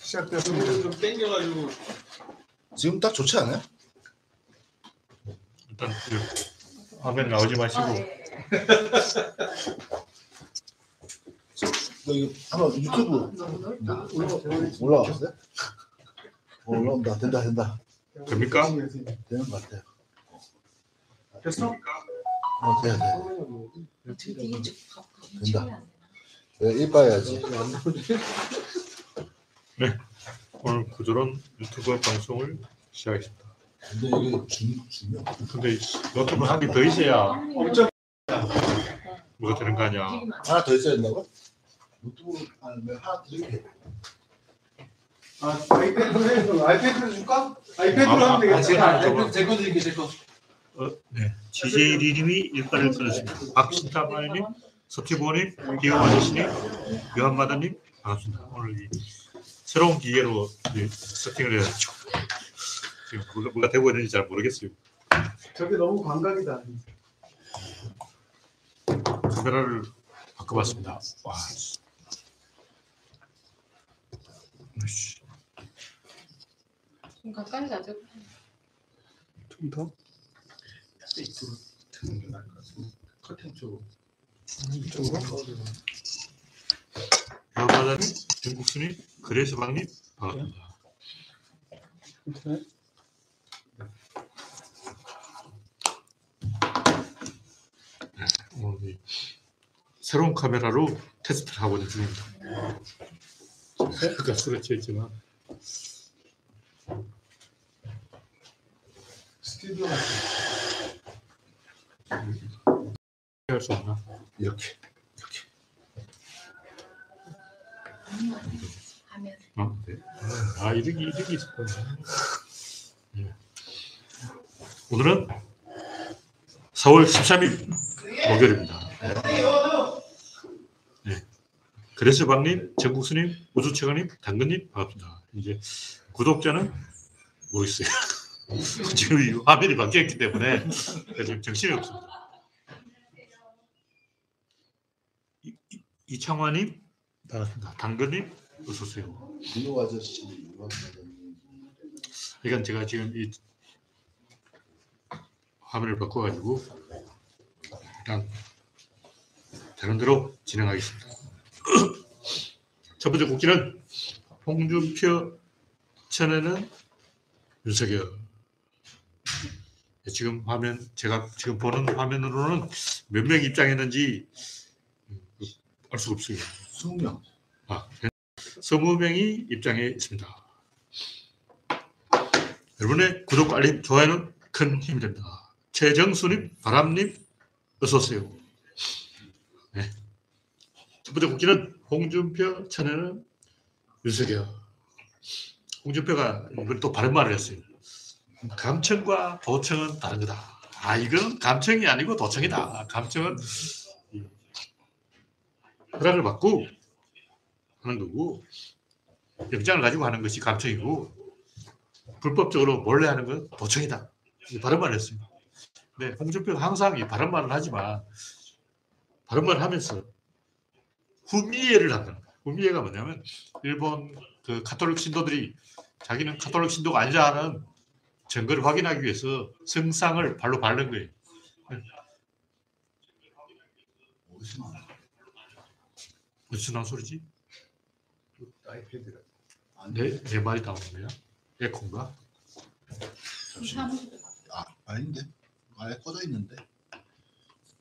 시작됐습니다. 좀 땡겨가지고 지금 딱 좋지 않아요? 일단 그 화면 나오지 마시고 너 이거 한번 유튜브 올라왔어요? 어, 올라온다. 된다, 된다. 됩니까? 되는 것 같아요. 됐어? 어, 돼야 돼. 된다. 내가 일 봐야지. 오늘 구조론 유튜브 방송을 시작했습니다. 근데 이게 중, 중요. 근데 노트북 한개 더 있어야 엄청 뭐가 되는 거 아니야? 하나 더 있어야 된다고? 노트북 아니면 하나 드릴게. 아, 아이패드로 해. 아이패드로 줄까? 아이패드로 아, 하면 아, 되겠다. 제가 아, 아이패드 제거 드릴게, 제거. 네. GJ 리님이 일발을 끊었습니다. 박신타 마님, 서티보님, 기호 아저씨님, 요한마다님 반갑습니다. 오늘 이 새로운 기계로 이 세팅을 해가지고 지금 뭐가, 뭐가 되고 있는지 잘 모르겠어요. 저게 너무 광각이다. 카메라를 바꿔봤습니다. 와. 좀 가까이 가죠. 좀 더? 이쪽으로 드는 게 나을 것 같은데. 커튼 쪽으로. 요한마다님, 정국수님, 그래서방님 반갑습니다. 오늘 이 새로운 카메라로 테스트를 하고 있는 중입니다. 아까 수레치 했지만 스튜디오 할수 없나? 이렇게. 하면 어? 네. 아 이득이 이득이 있었구나. 예. 오늘은 4월 13일 목요일입니다. 네. 그래서 박님, 정국수님, 우주최강님, 당근님 반갑습니다. 이제 구독자는 모르겠어요. 지금 이 화면이 바뀌었기 때문에 지금 정신이 없습니다. 이- 이창화님 반갑습니다. 당근님 어서 오세요. 아저씨. 이건 제가 지금 이 화면을 바꿔가지고 일단 되는 대로 진행하겠습니다. 첫 번째 국기는 홍준표 천에는 윤석열. 예, 지금 화면 제가 지금 보는 화면으로는 몇 명 입장했는지 알 수가 없어요. 20명. 아, 20명이 입장해 있습니다. 여러분의 구독, 알림, 좋아요는 큰 힘이 됩니다. 최정수님, 바람님, 어서오세요. 네. 첫 번째 국기는 홍준표, 천혜는 윤석열. 홍준표가 이번 또 바른 말을 했어요. 감청과 도청은 다른 거다. 아, 이건 감청이 아니고 도청이다. 감청은 이 허락을 받고 하는 거고, 영장을 가지고 하는 것이 감청이고, 불법적으로 몰래 하는 건 도청이다. 말을 했어요. 네, 홍준표가 항상 이 말을 하지만 말을 하면서 후미예를 거예요. 후미예가 뭐냐면 일본 그 카톨릭 신도들이 자기는 카톨릭 신도가 아니라는 증거를 확인하기 위해서 성상을 발로 밟는 거예요. 무슨 한 소리지? 아이패드가. 내, 내 말이 나오는 거야? 에코인가? 아, 아닌데. 아예 꺼져 있는데.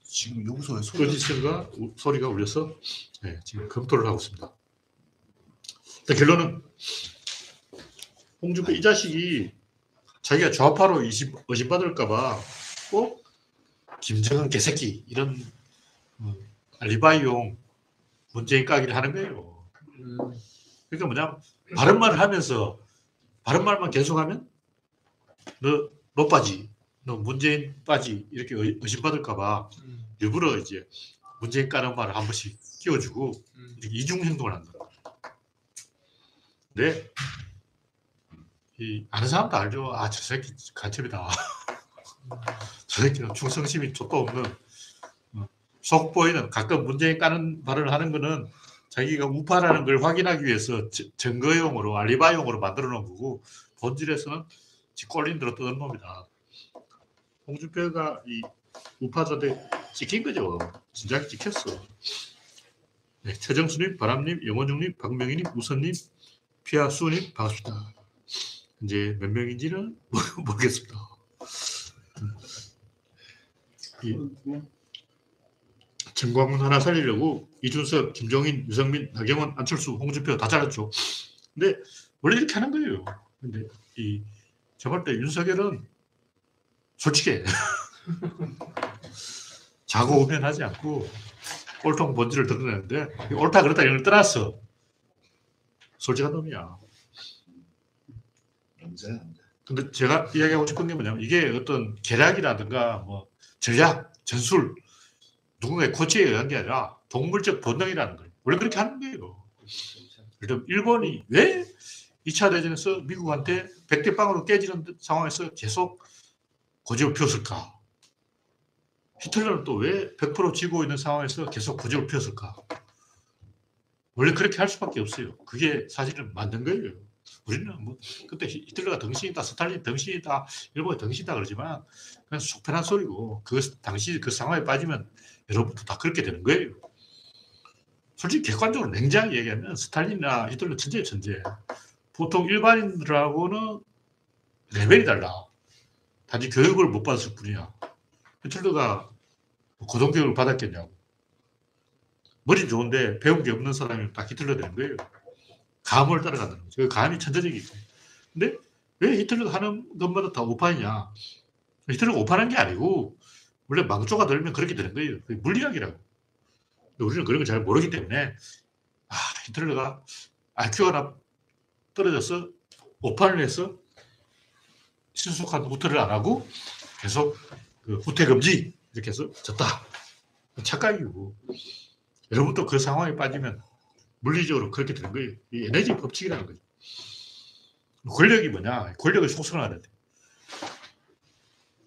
지금 여기서 왜 소리가 어디선가 우- 소리가 울려서 네, 지금 검토를 하고 있습니다. 일단 결론은 홍준표 이 자식이 자기가 좌파로 의심, 의심받을까봐 꼭 김정은 개새끼 이런 어, 알리바이용 문재인 까기를 하는 거예요. 그러니까 뭐냐 바른 말을 하면서 바른 말만 계속하면 너, 너 빠지, 너 문재인 빠지 이렇게 의- 의심받을까 봐 일부러 이제 문재인 까는 말을 한 번씩 끼워주고 이렇게 이중 행동을 한다. 근데 이 아는 사람도 알죠. 아 저 새끼 간첩이다. 저 새끼는 충성심이 족도 없는 어, 속 보이는 가끔 문재인 까는 말을 하는 거는 자기가 우파라는 걸 확인하기 위해서 저- 증거용으로 알리바이용으로 만들어 놓은 거고 본질에서는 지 꼴린 대로 뜨는 놈이다. 홍준표가 이 우파자들 찍힌 거죠. 진작에 찍혔어. 네, 최정수님, 바람님, 영원중님, 박명희님, 우선님, 피아수님 반갑습니다. 이제 몇 명인지는 모르겠습니다. 이 정광훈 하나 살리려고 이준석, 김종인, 유성민, 나경원, 안철수, 홍준표 다 잘랐죠. 근데 원래 이렇게 하는 거예요. 근데 이 저볼 때 윤석열은 솔직해. 자고 우면하지 않고 꼴통 본질을 드러내는데 이 옳다 그렇다 이런 걸 떠났어. 솔직한 놈이야. 언제 안 돼. 근데 제가 이야기하고 싶은 게 뭐냐면 이게 어떤 계략이라든가 뭐 전략, 전술 누군가의 코치에 의한 게 아니라 동물적 본능이라는 거예요. 원래 그렇게 하는 거예요. 예를 일본이 왜 2차 대전에서 미국한테 백대 빵으로 깨지는 상황에서 계속 고집을 피웠을까? 히틀러는 또 왜 100% 지고 있는 상황에서 계속 고집을 피웠을까? 원래 그렇게 할 수밖에 없어요. 그게 사실은 맞는 거예요. 우리는 뭐 그때 히- 히틀러가 덩신이다, 스탈린 덩신이다, 일본이 덩신이다 그러지만 그냥 속편한 소리고 그 당시 그 상황에 빠지면 여러분도 다 그렇게 되는 거예요. 솔직히 객관적으로 냉정하게 얘기하면 스탈린이나 히틀러 천재예요, 천재. 보통 일반인들하고는 레벨이 달라. 단지 교육을 못 받았을 뿐이야. 히틀러가 뭐 고등교육을 받았겠냐고. 머리 좋은데 배운 게 없는 사람이 딱 히틀러 되는 거예요. 감을 따라간다는 거죠. 그 감이 천재적이고. 근데 왜 히틀러가 하는 것마다 다 오판이냐? 히틀러가 오판한 게 아니고 원래 망조가 들면 그렇게 되는 거예요. 물리학이라고. 근데 우리는 그런 걸 잘 모르기 때문에 아, 히틀러가 IQ가 나 떨어져서 오판을 해서 신속한 후퇴를 안 하고 계속 그 후퇴 금지 이렇게 해서 졌다. 착각이고 여러분도 그 상황에 빠지면 물리적으로 그렇게 되는 거예요. 이 에너지 법칙이라는 거죠. 권력이 뭐냐? 권력을 속성하는 돼.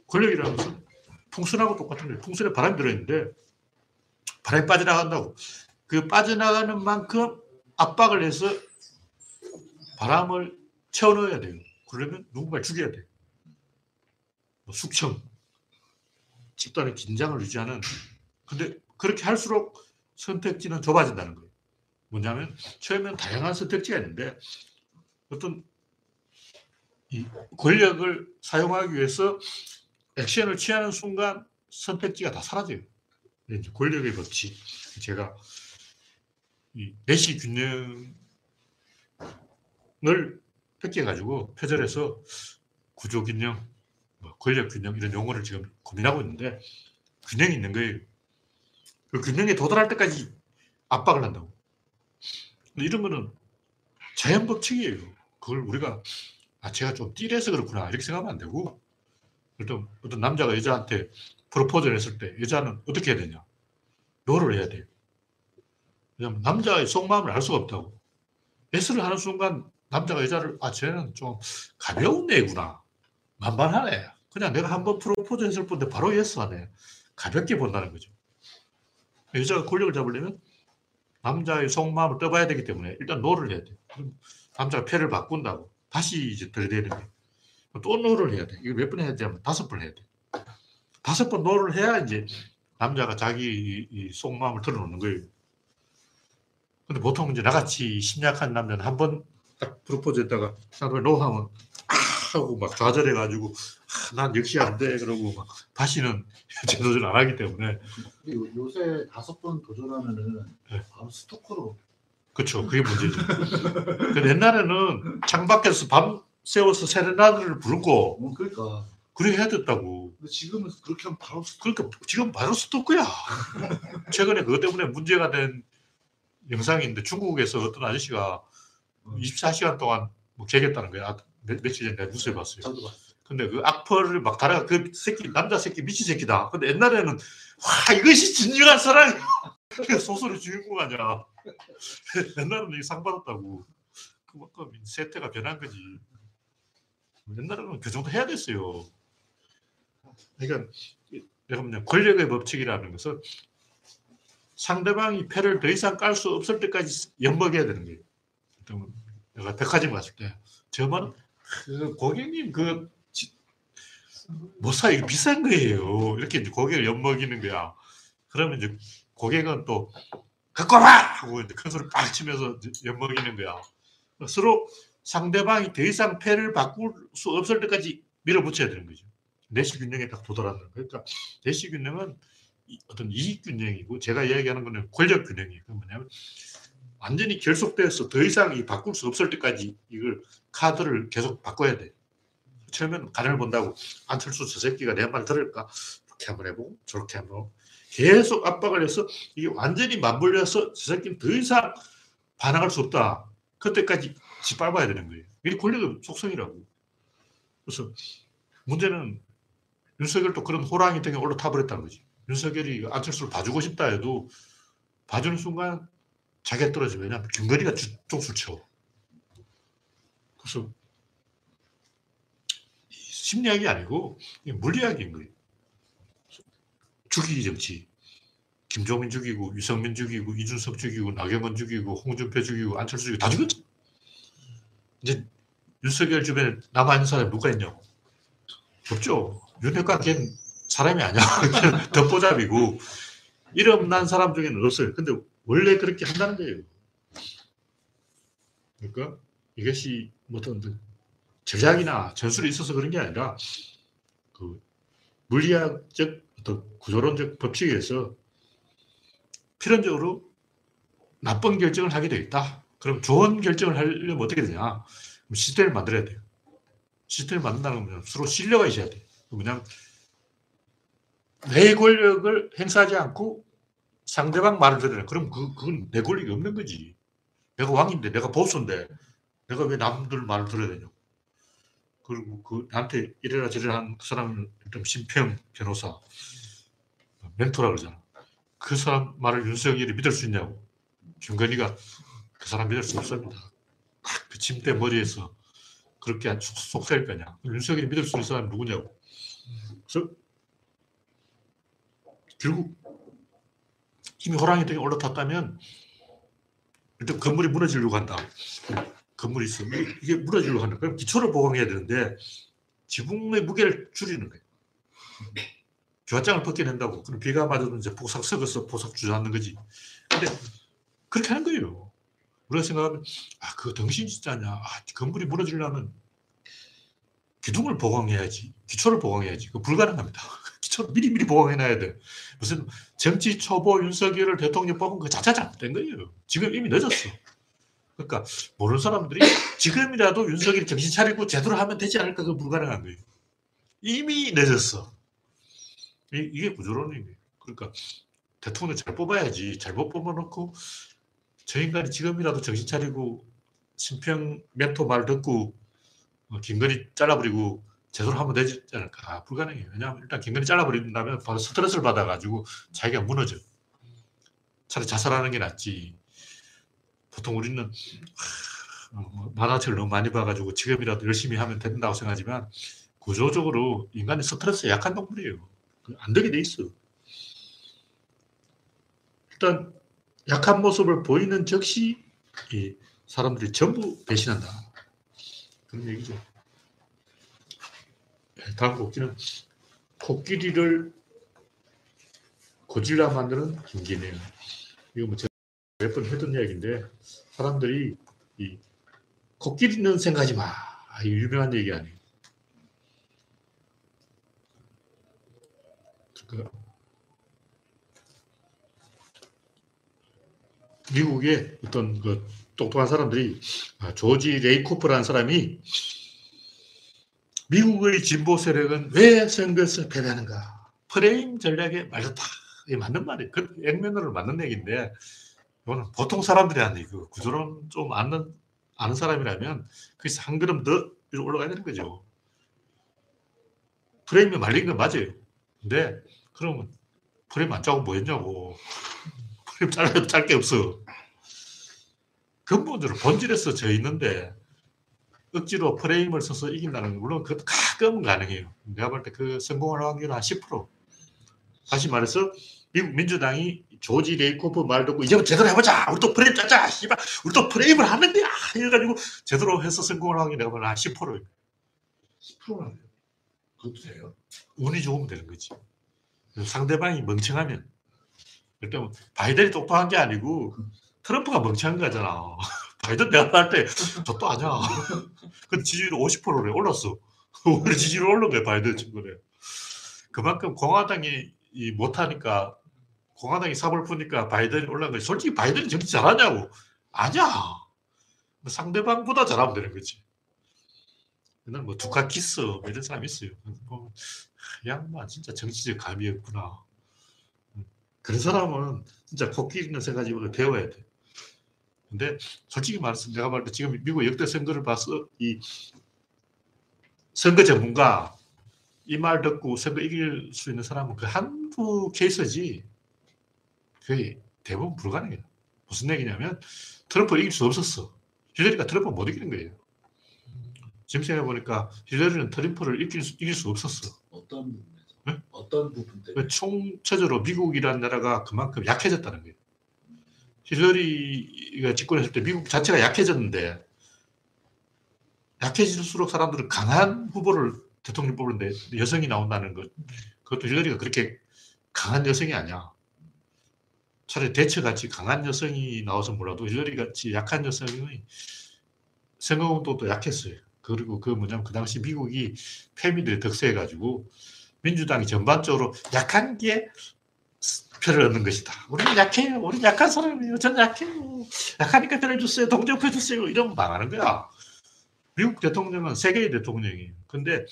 권력이라는 것은 풍선하고 똑같은 거예요. 풍선에 바람이 들어있는데 바람이 빠져나간다고. 그 빠져나가는 만큼 압박을 해서 바람을 채워넣어야 돼요. 그러면 누군가를 죽여야 돼. 뭐 숙청, 집단의 긴장을 유지하는. 근데 그렇게 할수록 선택지는 좁아진다는 거예요. 뭐냐면 처음에는 다양한 선택지가 있는데 어떤 이 권력을 사용하기 위해서 액션을 취하는 순간 선택지가 다 사라져요. 이제 권력의 법칙. 제가 이 내시 균형을 뺏겨가지고 표절해서 구조 균형, 뭐 권력 균형 이런 용어를 지금 고민하고 있는데 균형이 있는 거예요. 그 균형에 도달할 때까지 압박을 한다고. 근데 이런 거는 자연 법칙이에요. 그걸 우리가 아 제가 좀 띨해서 그렇구나 이렇게 생각하면 안 되고 어떤 어떤 남자가 여자한테 프로포즈를 했을 때 여자는 어떻게 해야 되냐? no를 해야 돼요. 왜냐면 남자의 속마음을 알 수가 없다고. yes를 하는 순간 남자가 여자를 아 쟤는 좀 가벼운 애구나. 만만하네. 그냥 내가 한번 프로포즈 했을 뿐인데 바로 yes 하네. 가볍게 본다는 거죠. 여자가 권력을 잡으려면 남자의 속마음을 떠봐야 되기 때문에 일단 no를 해야 돼. 남자가 패를 바꾼다고. 다시 이제 들이대는 거예요. 또 no를 해야 돼. 이거 몇 번 해야 되냐면 다섯 번 해야 돼. 다섯 번 no를 해야 이제 남자가 자기 속마음을 털어놓는 거예요. 근데 보통 이제 나같이 심약한 남자는 한 번 딱 프로포즈 했다가 상대방이 no 하면 아 하고 막 좌절해가지고 아, 난 역시 안 돼. 그러고 막 다시는 재도전 안 하기 때문에 요- 요새 다섯 번 도전하면은 네. 바로 스토커로 그렇죠. 그게 문제죠. 근데 옛날에는 창밖에서 밤 새워서 세레나드를 부르고 어, 그러니까 그래 해야 됐다고. 근데 지금은 그렇게 하면 바로 스토커 그러니까 지금 바로 스토커야. 최근에 그것 때문에 문제가 된 영상이 있는데 중국에서 어떤 아저씨가 24시간 동안 뭐 개겠다는 거야. 아, 며, 며칠 전에 뉴스에 봤어요. 저도 봤어요. 근데 그 악플을 막 달아 그 새끼 남자 새끼 미친 새끼다. 근데 옛날에는 와 이것이 진정한 사랑이야. 소설의 주인공 아니야. 옛날에는 상 받았다고. 그만큼 세태가 변한 거지. 옛날에는 그 정도 해야 됐어요. 그러니까 내가 뭐냐 권력의 법칙이라는 것은 상대방이 패를 더 이상 깔 수 없을 때까지 엿먹여야 되는 거예요. 그러면 내가 백화점 갔을 때, 저만 그 고객님 그 못 사, 이거 비싼 거예요. 이렇게 이제 고객을 엿먹이는 거야. 그러면 이제 고객은 또 갖고 와봐! 하고 이제 큰 소리 빡 치면서 엿먹이는 거야. 서로 상대방이 더 이상 패를 바꿀 수 없을 때까지 밀어붙여야 되는 거죠. 내시 균형에 딱 도달하는 거예요. 그러니까 내시 균형은 이- 어떤 이익 균형이고 제가 이야기하는 거는 권력 균형이에요. 그 뭐냐면 완전히 결속돼서 더 이상 이 바꿀 수 없을 때까지 이걸 카드를 계속 바꿔야 돼. 처음에는 간을 본다고 안철수 저 새끼가 내 말 들을까? 이렇게 한번 해보고 저렇게 한번 계속 압박을 해서 이게 완전히 맞물려서 저 새끼는 더 이상 반항할 수 없다. 그때까지 짓밟아야 되는 거예요. 이게 권력의 속성이라고. 그래서 문제는 윤석열도 그런 호랑이 등에 올라타 버렸다는 거지. 윤석열이 안철수를 봐주고 싶다 해도 봐주는 순간 자기가. 왜냐하면 김건희가 주- 쪽수를 쳐. 그래서 이 심리학이 아니고 이 물리학인 거예요. 죽이기 정치. 김종민 죽이고 유성민 죽이고 이준석 죽이고 나경원 죽이고 홍준표 죽이고 안철수 죽이고 다 죽였죠. 이제 윤석열 주변에 남아있는 사람이 누가 있냐고. 없죠. 윤핵관 걔는 사람이 아니야. 덮보잡이고 이름 난 사람 중에는 없어요. 근데 원래 그렇게 한다는 거예요. 그러니까 이것이 뭐 어떤 그 전략이나 전술이 있어서 그런 게 아니라 그 물리학적 어떤 구조론적 법칙에서 필연적으로 나쁜 결정을 하게 되어 있다. 그럼 좋은 결정을 하려면 어떻게 되냐? 시스템을 만들어야 돼요. 시스템을 만든다는 건 서로 신뢰가 있어야 돼. 뭐냐면 내 권력을 행사하지 않고 상대방 말을 돼. 그럼 그, 그건 내 권력이 없는 거지. 내가 왕인데, 내가 보수인데, 내가 왜 남들 말을 들어야 되냐고. 그리고 그 나한테 이래라 저래라 하는 그 사람은 좀 심평 변호사, 멘토라 그러잖아. 그 사람 말을 윤석열이 믿을 수 있냐고. 김건희가 그 사람 믿을 수 없습니다. 그 침대 머리에서 그렇게 안 속- 속삭일 거냐. 윤석열이 믿을 수 있는 사람이 누구냐고. 그래서 결국 이미 호랑이 등에 올라탔다면 일단 건물이 무너지려고 한다. 건물이 있어. 이게- 무너지려고 한다. 그럼 기초를 보강해야 되는데 지붕의 무게를 줄이는 거예요. 교화장을 벗겨낸다고. 그럼 비가 맞으면 이제 보석 썩어서 보석 주저앉는 거지. 근데 그렇게 하는 거예요. 우리가 생각하면 아, 그거 정신 진짜냐. 아, 건물이 무너지려면 기둥을 보강해야지. 기초를 보강해야지. 그거 불가능합니다. 기초를 미리미리 보강해놔야 돼. 무슨 정치 초보 윤석열을 대통령 뽑은 그 자체 잘못된 거예요. 지금 이미 늦었어. 그러니까 모르는 사람들이 지금이라도 윤석열이 정신 차리고 제대로 하면 되지 않을까 그 불가능한 거예요. 이미 늦었어. 이, 이게 구조론인 거예요. 그러니까 대통령 잘 뽑아야지. 잘못 뽑아놓고 저 인간이 지금이라도 정신 차리고 심평 멘토 말 듣고 어, 김건희 잘라버리고 제대로 하면 되지 않을까? 아, 불가능해요. 왜냐하면 일단 김건희 잘라버린다면 바로 스트레스를 받아가지고 자기가 무너져. 차라리 자살하는 게 낫지. 보통 우리는 하, 어, 뭐 만화책을 너무 많이 봐가지고 지금이라도 열심히 하면 된다고 생각하지만 구조적으로 인간이 스트레스에 약한 동물이에요. 안 되게 돼 있어. 일단 약한 모습을 보이는 즉시 이 사람들이 전부 배신한다. 그런 얘기죠. 네, 다음 곡기는 코끼리를 고질라 만드는 김기네요. 이거 뭐 제가 몇 번 했던 이야기인데 사람들이 이 코끼리는 생각하지 마. 아, 이 유명한 얘기 아니에요. 그러니까 미국의 어떤 그 똑똑한 사람들이 아, 조지 레이코프라는 사람이 미국의 진보 세력은 왜 선거에서 패배하는가? 프레임 전략에 말렸다. 이게 맞는 말이에요. 그 액면으로 맞는 얘기인데 이거는 보통 사람들이 하는 얘기고 구조론 좀 아는 아는 사람이라면 그래서 한 걸음 더 위로 올라가야 되는 거죠. 프레임이 말린 건 맞아요. 근데 그러면 프레임 안 짜고 뭐 했냐고. 프레임 짧게 없어. 근본적으로 본질에서 져 있는데 억지로 프레임을 써서 이긴다는 건 물론 그것도 가끔은 가능해요. 내가 볼 때 그 성공할 확률은 한 10%. 다시 말해서 미국 민주당이 조지 레이코프 말 듣고 이제부터 제대로 해보자. 우리 또 프레임 짜자. 씨발, 우리 또 프레임을 하면 돼. 아, 이래가지고 제대로 해서 성공을 하게 내가 보면 한 10%. 10%나 돼요. 그것도 돼요? 운이 좋으면 되는 거지. 상대방이 멍청하면. 그러니까 바이든이 똑똑한 게 아니고 트럼프가 멍청한 거잖아. 바이든 내가 할때 저도 아니야. 근데 지지율이 50%래 올랐어. 오히려 지지율 올른 거야 바이든 친구래. 그만큼 공화당이 이 못하니까 공화당이 삽을 푸니까 바이든이 올라간 거지. 솔직히 바이든이 정치 잘하냐고. 아니야. 상대방보다 잘하면 되는 거지. 옛날 뭐 두카키스 뭐 이런 사람 있어요. 뭐, 이 양반 진짜 정치적 감이 없구나. 그런 사람은 진짜 코끼리 있는 생각으로 배워야 돼. 근데 솔직히 말해서 내가 말할 때 지금 미국 역대 선거를 봐서 이 선거 전문가 이 말 듣고 선거 이길 수 있는 사람은 그 한두 케이스지 거의 대부분 불가능해요. 무슨 얘기냐면 트럼프 이길 수 없었어. 힐러리가 트럼프 못 이기는 거예요. 지금 생각해보니까 힐러리는 트럼프를 이길 수, 이길 수 없었어. 어떤 부분에서? 네? 어떤 부분 때문에? 총체적으로 미국이라는 나라가 그만큼 약해졌다는 거예요. 힐러리가 집권했을 때 미국 자체가 약해졌는데 약해질수록 사람들은 강한 후보를 대통령 뽑는데 여성이 나온다는 것 그것도 힐러리가 그렇게 강한 여성이 아니야. 차라리 대처같이 강한 여성이 나와서 몰라도 힐러리같이 약한 여성이 선거운동도 약했어요. 그리고 그 뭐냐면 그 당시 미국이 패미들이 득세해가지고 민주당이 전반적으로 약한 게 표를 얻는 것이다. 우리는 약해요. 우리는 약한 사람이에요. 전 약해요. 약하니까 표를 주세요. 동정표 주세요. 이러면 망하는 거야. 미국 대통령은 세계의 대통령이에요. 근데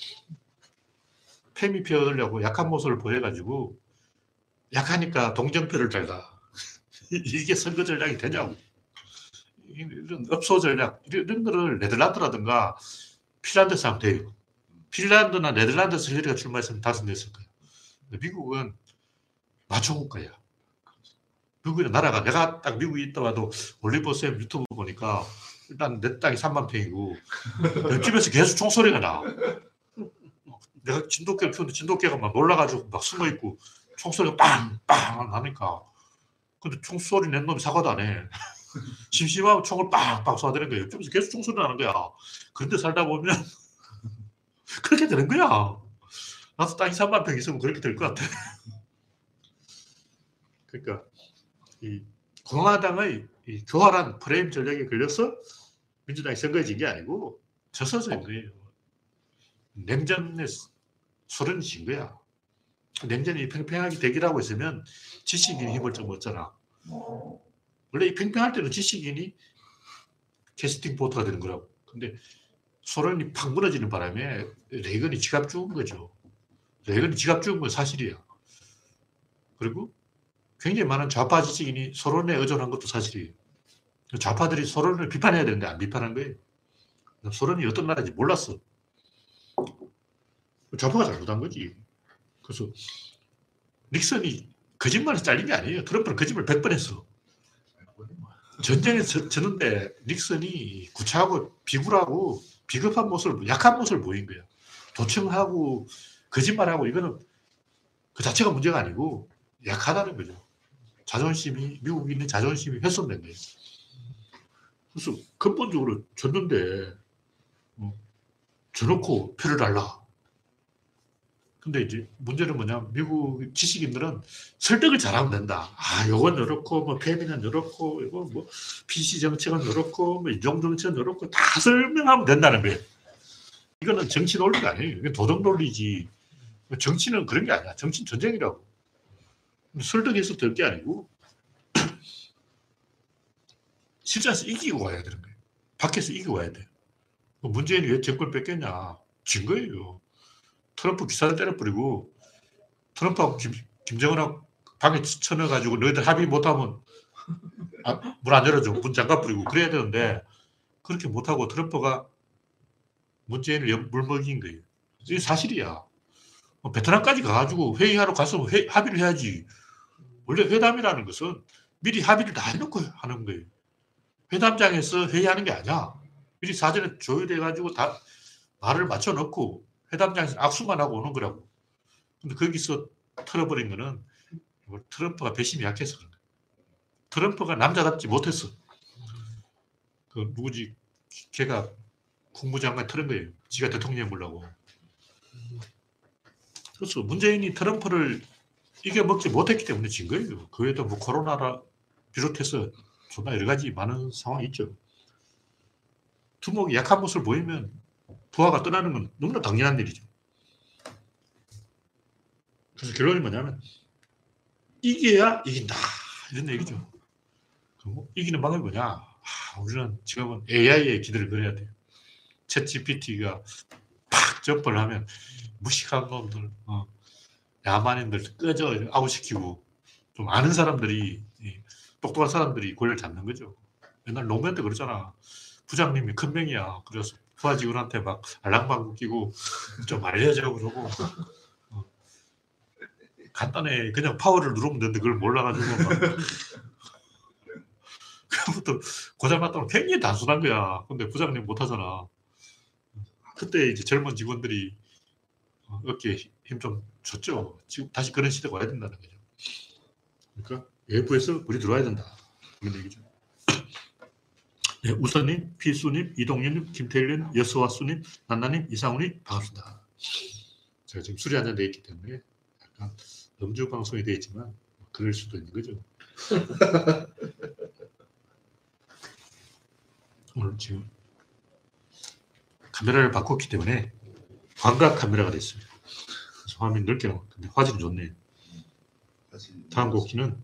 패미표 얻으려고 약한 모습을 보여가지고 약하니까 동정표를 달라. 이게 선거 전략이 되냐고. 이런 업소 전략, 이런 거를 네덜란드라든가 핀란드에서 하면 돼요. 핀란드나 네덜란드에서 힐러리가 출마했으면 다섯 냈을 거예요. 미국은 마초국가야. 미국이 나라가 내가 딱 미국에 있다 와도 올리버쌤 유튜브 보니까 일단 내 땅이 3만 평이고 옆집에서 계속 총소리가 나. 내가 진돗개를 키우는데 진돗개가 막 놀라가지고 막 숨어 있고 총소리가 빵빵 나니까 근데 총소리 낸 놈이 사과도 안 해. 심심하면 총을 빵빵 쏴대는 거야. 옆집에서 계속 총소리 나는 거야. 그런데 살다 보면 그렇게 되는 거야. 나도 땅이 3만 평 있으면 그렇게 될 것 같아. 그러니까 이 공화당의 이 교활한 프레임 전략에 걸려서 민주당이 선거에 진 게 아니고 진 거예요. 냉전에 소련이 진 거야. 냉전이 팽팽하게 대결하고 있으면 지식인이 힘을 좀 얻잖아. 원래 이 팽팽할 때는 지식인이 캐스팅 보트가 되는 거라고. 근데 소련이 팍 무너지는 바람에 레이건이 지갑 죽은 거죠. 레이건이 지갑 죽은 건 사실이야. 그리고 굉장히 많은 좌파 지식인이 소련에 의존한 것도 사실이에요. 좌파들이 소련을 비판해야 되는데 안 비판한 거예요. 소련이 어떤 나라인지 몰랐어. 좌파가 잘못한 거지. 그래서 닉슨이 거짓말에서 잘린 게 아니에요. 트럼프는 거짓말 100번 했어. 전쟁에 서 졌는데 닉슨이 구차하고 비굴하고 비겁한 모습을, 약한 모습을 보인 거야. 도청하고 거짓말하고 이거는 그 자체가 문제가 아니고 약하다는 거죠. 자존심이, 미국인의 자존심이 훼손된 거예요. 그래서 근본적으로 졌는데, 어, 져놓고 표를 달라. 근데 이제 문제는 뭐냐, 미국 지식인들은 설득을 잘하면 된다. 아, 요건 이렇고, 뭐, 페미는 이렇고, 이거 뭐, PC 정책은 이렇고, 뭐, 인종 정책은 이렇고, 다 설명하면 된다는 거예요. 이거는 정치 논리가 아니에요. 이게 도덕 논리지. 정치는 그런 게 아니야. 정치는 전쟁이라고. 설득해서 될 게 아니고, 실전에서 이기고 와야 되는 거예요. 밖에서 이기고 와야 돼요. 뭐 문재인이 왜 정권 뺏겼냐? 진 거예요. 트럼프 기사를 때려버리고, 트럼프하고 김, 김정은하고 방에 쳐넣어가지고 너희들 합의 못하면 아, 문안 열어줘. 문 잠가버리고 그래야 되는데, 그렇게 못하고 트럼프가 문재인을 연- 물먹인 거예요. 이게 사실이야. 뭐 베트남까지 가가지고 회의하러 가서 회, 합의를 해야지. 원래 회담이라는 것은 미리 합의를 다 해놓고 하는 거예요. 회담장에서 회의하는 게 아니야. 미리 사전에 조율해가지고 다 말을 맞춰놓고 회담장에서 악수만 하고 오는 거라고. 근데 거기서 털어버린 거는 트럼프가 배심이 약해서 그런 거야. 트럼프가 남자답지 못했어. 그 누구지? 걔가 국무장관 틀은 거예요. 지가 대통령 보려고. 그래서 문재인이 트럼프를 이겨먹지 못했기 때문에 진 거예요. 그 외에도 뭐 코로나라 비롯해서 존나 여러 가지 많은 상황이 있죠. 두목이 약한 모습을 보이면 부하가 떠나는 건 너무나 당연한 일이죠. 그래서 결론이 뭐냐면 이겨야 이긴다 이런 얘기죠. 뭐 이기는 방법이 뭐냐? 아, 우리는 지금은 AI에 기대를 걸어야 돼요. 챗 GPT가 팍 점프를 하면 무식한 놈들, 어, 야만인들 끄져 아웃시키고 좀 아는 사람들이 이 똑똑한 사람들이 권리를 잡는 거죠. 옛날 노무현 때 그랬잖아. 부장님이 큰 명이야. 그래서 부하 직원한테 막 알랑방구 끼고 좀 알려줘 그러고 어. 간단해. 그냥 파워를 누르면 되는데 그걸 몰라가지고 막 그부터 고장났다면 굉장히 단순한 거야. 근데 부장님 못하잖아. 그때 이제 젊은 직원들이 어, 어깨에 힘 좀 줬죠. 지금 다시 그런 시대가 와야 된다는 거죠. 그러니까 외부에서 물이 들어와야 된다. 그런 얘기죠. 네, 우선님, 피수님, 이동윤님, 김태일님, 여수와수님, 난나님, 이상훈님 반갑습니다. 제가 지금 술이 한잔 돼 있기 때문에 약간 음주 방송이 되어 있지만 그럴 수도 있는 거죠. 오늘 지금 카메라를 바꿨기 때문에 광각 카메라가 됐습니다. 그래서 화면 넓게 나와. 근데 화질이 좋네. 다음 곡기는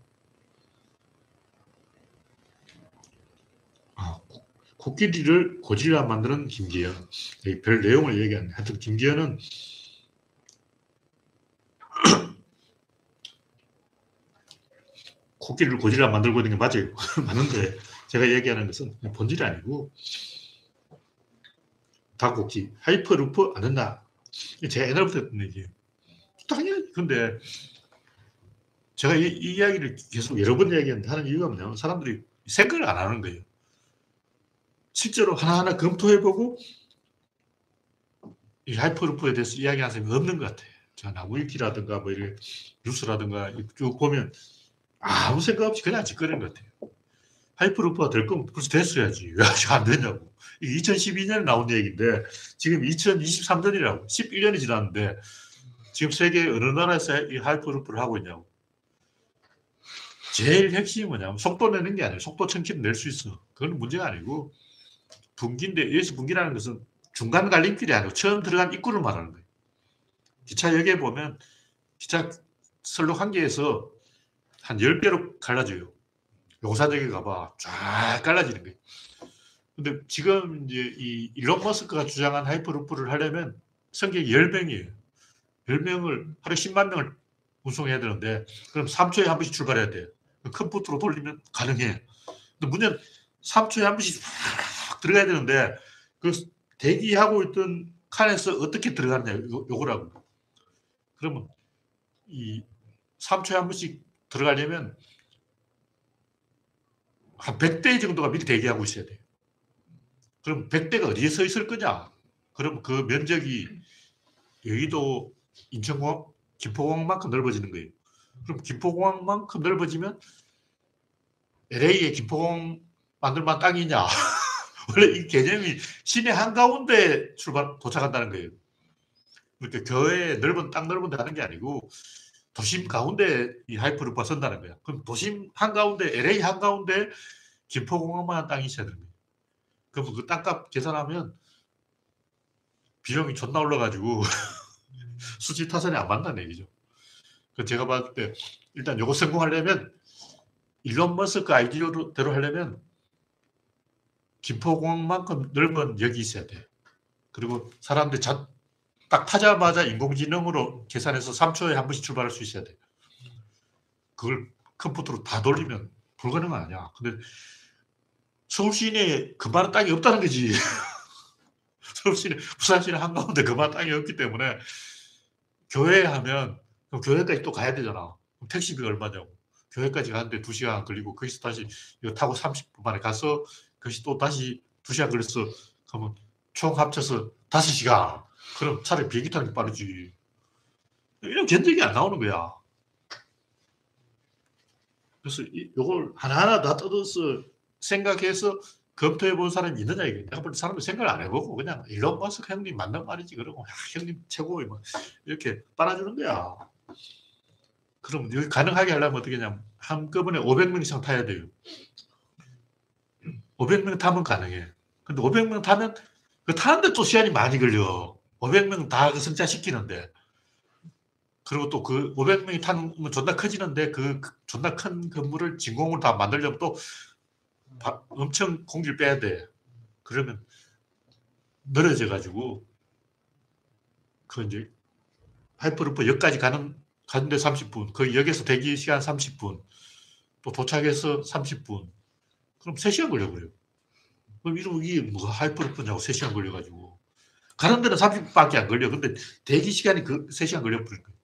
아, 코- 코끼리를 고질라 만드는 김기현. 여기 별 내용을 얘기 안 해. 하여튼 김기현은 코끼리를 고질라 만들고 있는 게 맞아요. 맞는데 제가 얘기하는 것은 본질이 아니고 닥치고 하이퍼루프 안 된다. 제가 옛날부터 했던 얘기예요. 당연히 근데 제가 이, 이 이야기를 계속 여러 번 이야기하는데 하는 이유가 뭐냐면 사람들이 생각을 안 하는 거예요. 실제로 하나하나 검토해보고 이 하이퍼루프에 대해서 이야기하는 사람이 없는 것 같아요. 자, 나무위키라든가 뭐 이런 뉴스라든가 쭉 보면 아무 생각 없이 그냥 지껄이는 것 같아요. 하이퍼루프가 될 거면 벌써 됐어야지. 왜 아직 안 되냐고. 이게 2012년에 나온 얘기인데 지금 2023년이라고 11년이 지났는데 지금 세계 어느 나라에서 이 하이퍼루프를 하고 있냐고. 제일 핵심이 뭐냐면 속도 내는 게 아니에요. 속도 천키로 낼 수 있어. 그건 문제가 아니고 분기인데 여기서 분기라는 것은 중간 갈림길이 아니고 처음 들어간 입구를 말하는 거예요. 기차역에 보면 기차 선로 한 개에서 한 10개로 갈라져요. 용산역에 가봐. 쫙 갈라지는 거예요. 근데 지금 이제 이 일론 머스크가 주장한 하이퍼루프를 하려면 승객이 10명이에요. 10명을 하루에 10만 명을 운송해야 되는데 그럼 3초에 한 번씩 출발해야 돼요. 컴퓨터로 돌리면 가능해. 근데 문제는 3초에 한 번씩 팍 들어가야 되는데 그 대기하고 있던 칸에서 어떻게 들어가느냐 요, 요거라고. 그러면 이 3초에 한 번씩 들어가려면 한 100대 정도가 미리 대기하고 있어야 돼요. 그럼 100대가 어디에 서 있을 거냐? 그럼 그 면적이 여의도 인천공항, 김포공항만큼 넓어지는 거예요. 그럼 김포공항만큼 넓어지면 LA에 김포공항 만들만 땅이냐? 원래 이 개념이 시내 한가운데 출발, 도착한다는 거예요. 그러니까 교외에 넓은, 땅 넓은 데 하는 게 아니고 도심 가운데 이 하이퍼루프가 선다는 거야. 그럼 도심 한가운데, LA 한가운데 김포공항만 땅이 있어야 거예요. 그럼 그 땅값 계산하면 비용이 존나 올라가지고 수지 타산이 안 맞는다는 얘기죠. 그 제가 봤을 때 일단 요거 성공하려면 일론 머스크 아이디어대로 하려면 김포공항만큼 넓은 역이 있어야 돼. 그리고 사람들이 자, 딱 타자마자 인공지능으로 계산해서 3초에 한 번씩 출발할 수 있어야 돼. 그걸 컴퓨터로 다 돌리면 불가능한 아니야. 근데 서울 시내에 그만한 땅이 없다는 거지. 서울 시내, 부산 시내 한가운데 그만한 땅이 없기 때문에 교회 하면 교회까지 또 가야 되잖아. 택시비가 얼마냐고. 교회까지 가는데 2시간 걸리고 거기서 다시 이거 타고 30분 만에 가서 거기서 또 다시 2시간 걸렸어. 그러면 총 합쳐서 5시간. 그럼 차라리 비행기 타는 게 빠르지. 이런 견적이 안 나오는 거야. 그래서 이, 요걸 하나하나 다 뜯어서 생각해서 검토해 본 사람이 있느냐 이게 내가 볼 때 사람들 생각을 안 해보고 그냥 일론 머스크 형님 맞는 말이지 그러고 야, 형님 최고 뭐 이렇게 빨아주는 거야. 그럼 여기 가능하게 하려면 어떻게 하냐면 한꺼번에 500명 이상 타야 돼요. 500명 타면 가능해. 근데 500명 타면 그 타는데 또 시간이 많이 걸려. 500명 다 그 승차시키는데. 그리고 또 그 500명이 타는 건 존나 커지는데 그 존나 큰 건물을 진공으로 다 만들려면 또 바- 엄청 공기를 빼야 돼. 그러면 늘어져 가지고 그 이제 하이퍼루프 역까지 가는 가는데 30분, 그 역에서 대기 시간 30분, 또 도착해서 30분. 그럼 3시간 걸려버려요. 그럼 이러면 이게 뭐가 하이퍼루프냐고 3시간 걸려가지고. 가는 데는 30분밖에 안 걸려. 근데 대기 시간이 그 3시간 걸려버린 거예요.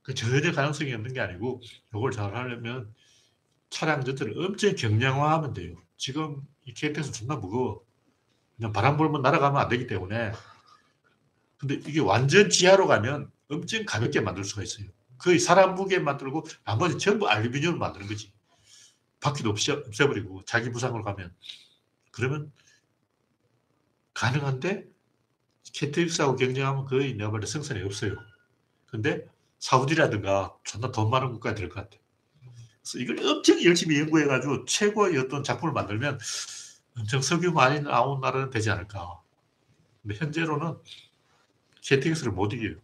그 전혀 가능성이 없는 게 아니고, 이걸 잘 하려면 차량 전체를 엄청 경량화하면 돼요. 지금 이 KTX 존나 무거워. 그냥 바람 불면 날아가면 안 되기 때문에. 근데 이게 완전 지하로 가면 엄청 가볍게 만들 수가 있어요. 거의 사람 무게 만들고 나머지 전부 알루미늄을 만드는 거지. 바퀴도 없애, 없애버리고 자기 부상으로 가면. 그러면 가능한데 KTX하고 경쟁하면 거의 내가 볼때 생산이 없어요. 근데 사우디라든가 존나 돈 많은 국가에 될 것 같아. 그래서 이걸 엄청 열심히 연구해가지고 최고의 어떤 작품을 만들면 엄청 석유 많이 나온 나라는 되지 않을까. 근데 현재로는 KTX를 못 이겨요.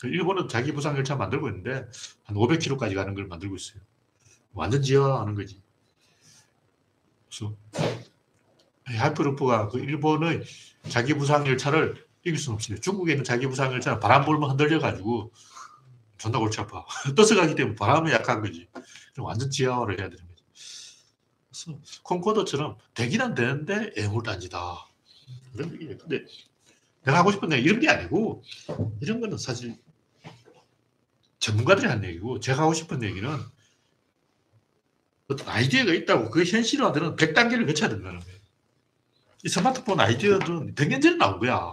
그 일본은 자기 부상 열차 만들고 있는데 한 500km까지 가는 걸 만들고 있어요. 완전 지하하는 거지. 그래서 이 하이퍼루프가 그 일본의 자기 부상 열차를 이길 수는 없어요. 중국에 있는 자기 부상 열차는 바람 불면 흔들려가지고 존나 골치 아파. 떠서가기 때문에 바람에 약한 거지. 완전 지하화를 해야 되는 거지. 그래서 콩코더처럼 되기는 되는데 애물단지다. 그런 얘기예요. 근데 내가 하고 싶은 얘기 이런 게 아니고 이런 거는 사실 전문가들이 하는 얘기고 제가 하고 싶은 얘기는 어떤 아이디어가 있다고 그 현실화되는 100단계를 거쳐야 된다는 거예요. 이 스마트폰 아이디어들은 100년 전에 나온 거야.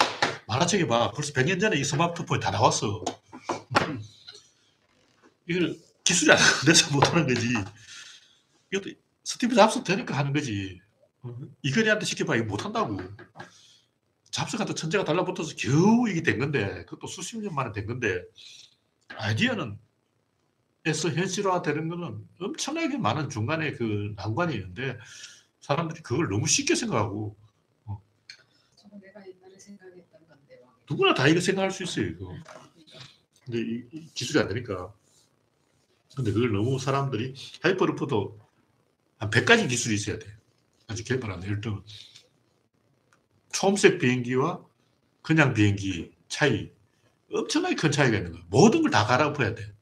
만화책에 봐. 벌써 100년 전에 이 스마트폰이 다 나왔어. 이걸 기술이 안 돼서 못하는 거지. 이것도 스티브 잡스 되니까 하는 거지. 이건희한테 시켜봐 이거 못한다고. 잡스 같은 천재가 달라붙어서 겨우 이게 된 건데 그것도 수십 년 만에 된 건데 아이디어는 에서 현실화 되는 거는 엄청나게 많은 중간에 그 난관이 있는데 사람들이 그걸 너무 쉽게 생각하고 저거 내가 옛날에 생각했던 건데 막. 누구나 다 이거 생각할 수 있어요 이거. 근데 이, 이 기술이 안 되니까. 근데 그걸 너무 사람들이 하이퍼루프도 한 100가지 기술이 있어야 돼. 아직 개발 안 돼. 예를 들면 초음색 비행기와 그냥 비행기 차이 엄청나게 큰 차이가 있는 거예요. 모든 걸 다 갈아엎어야 돼.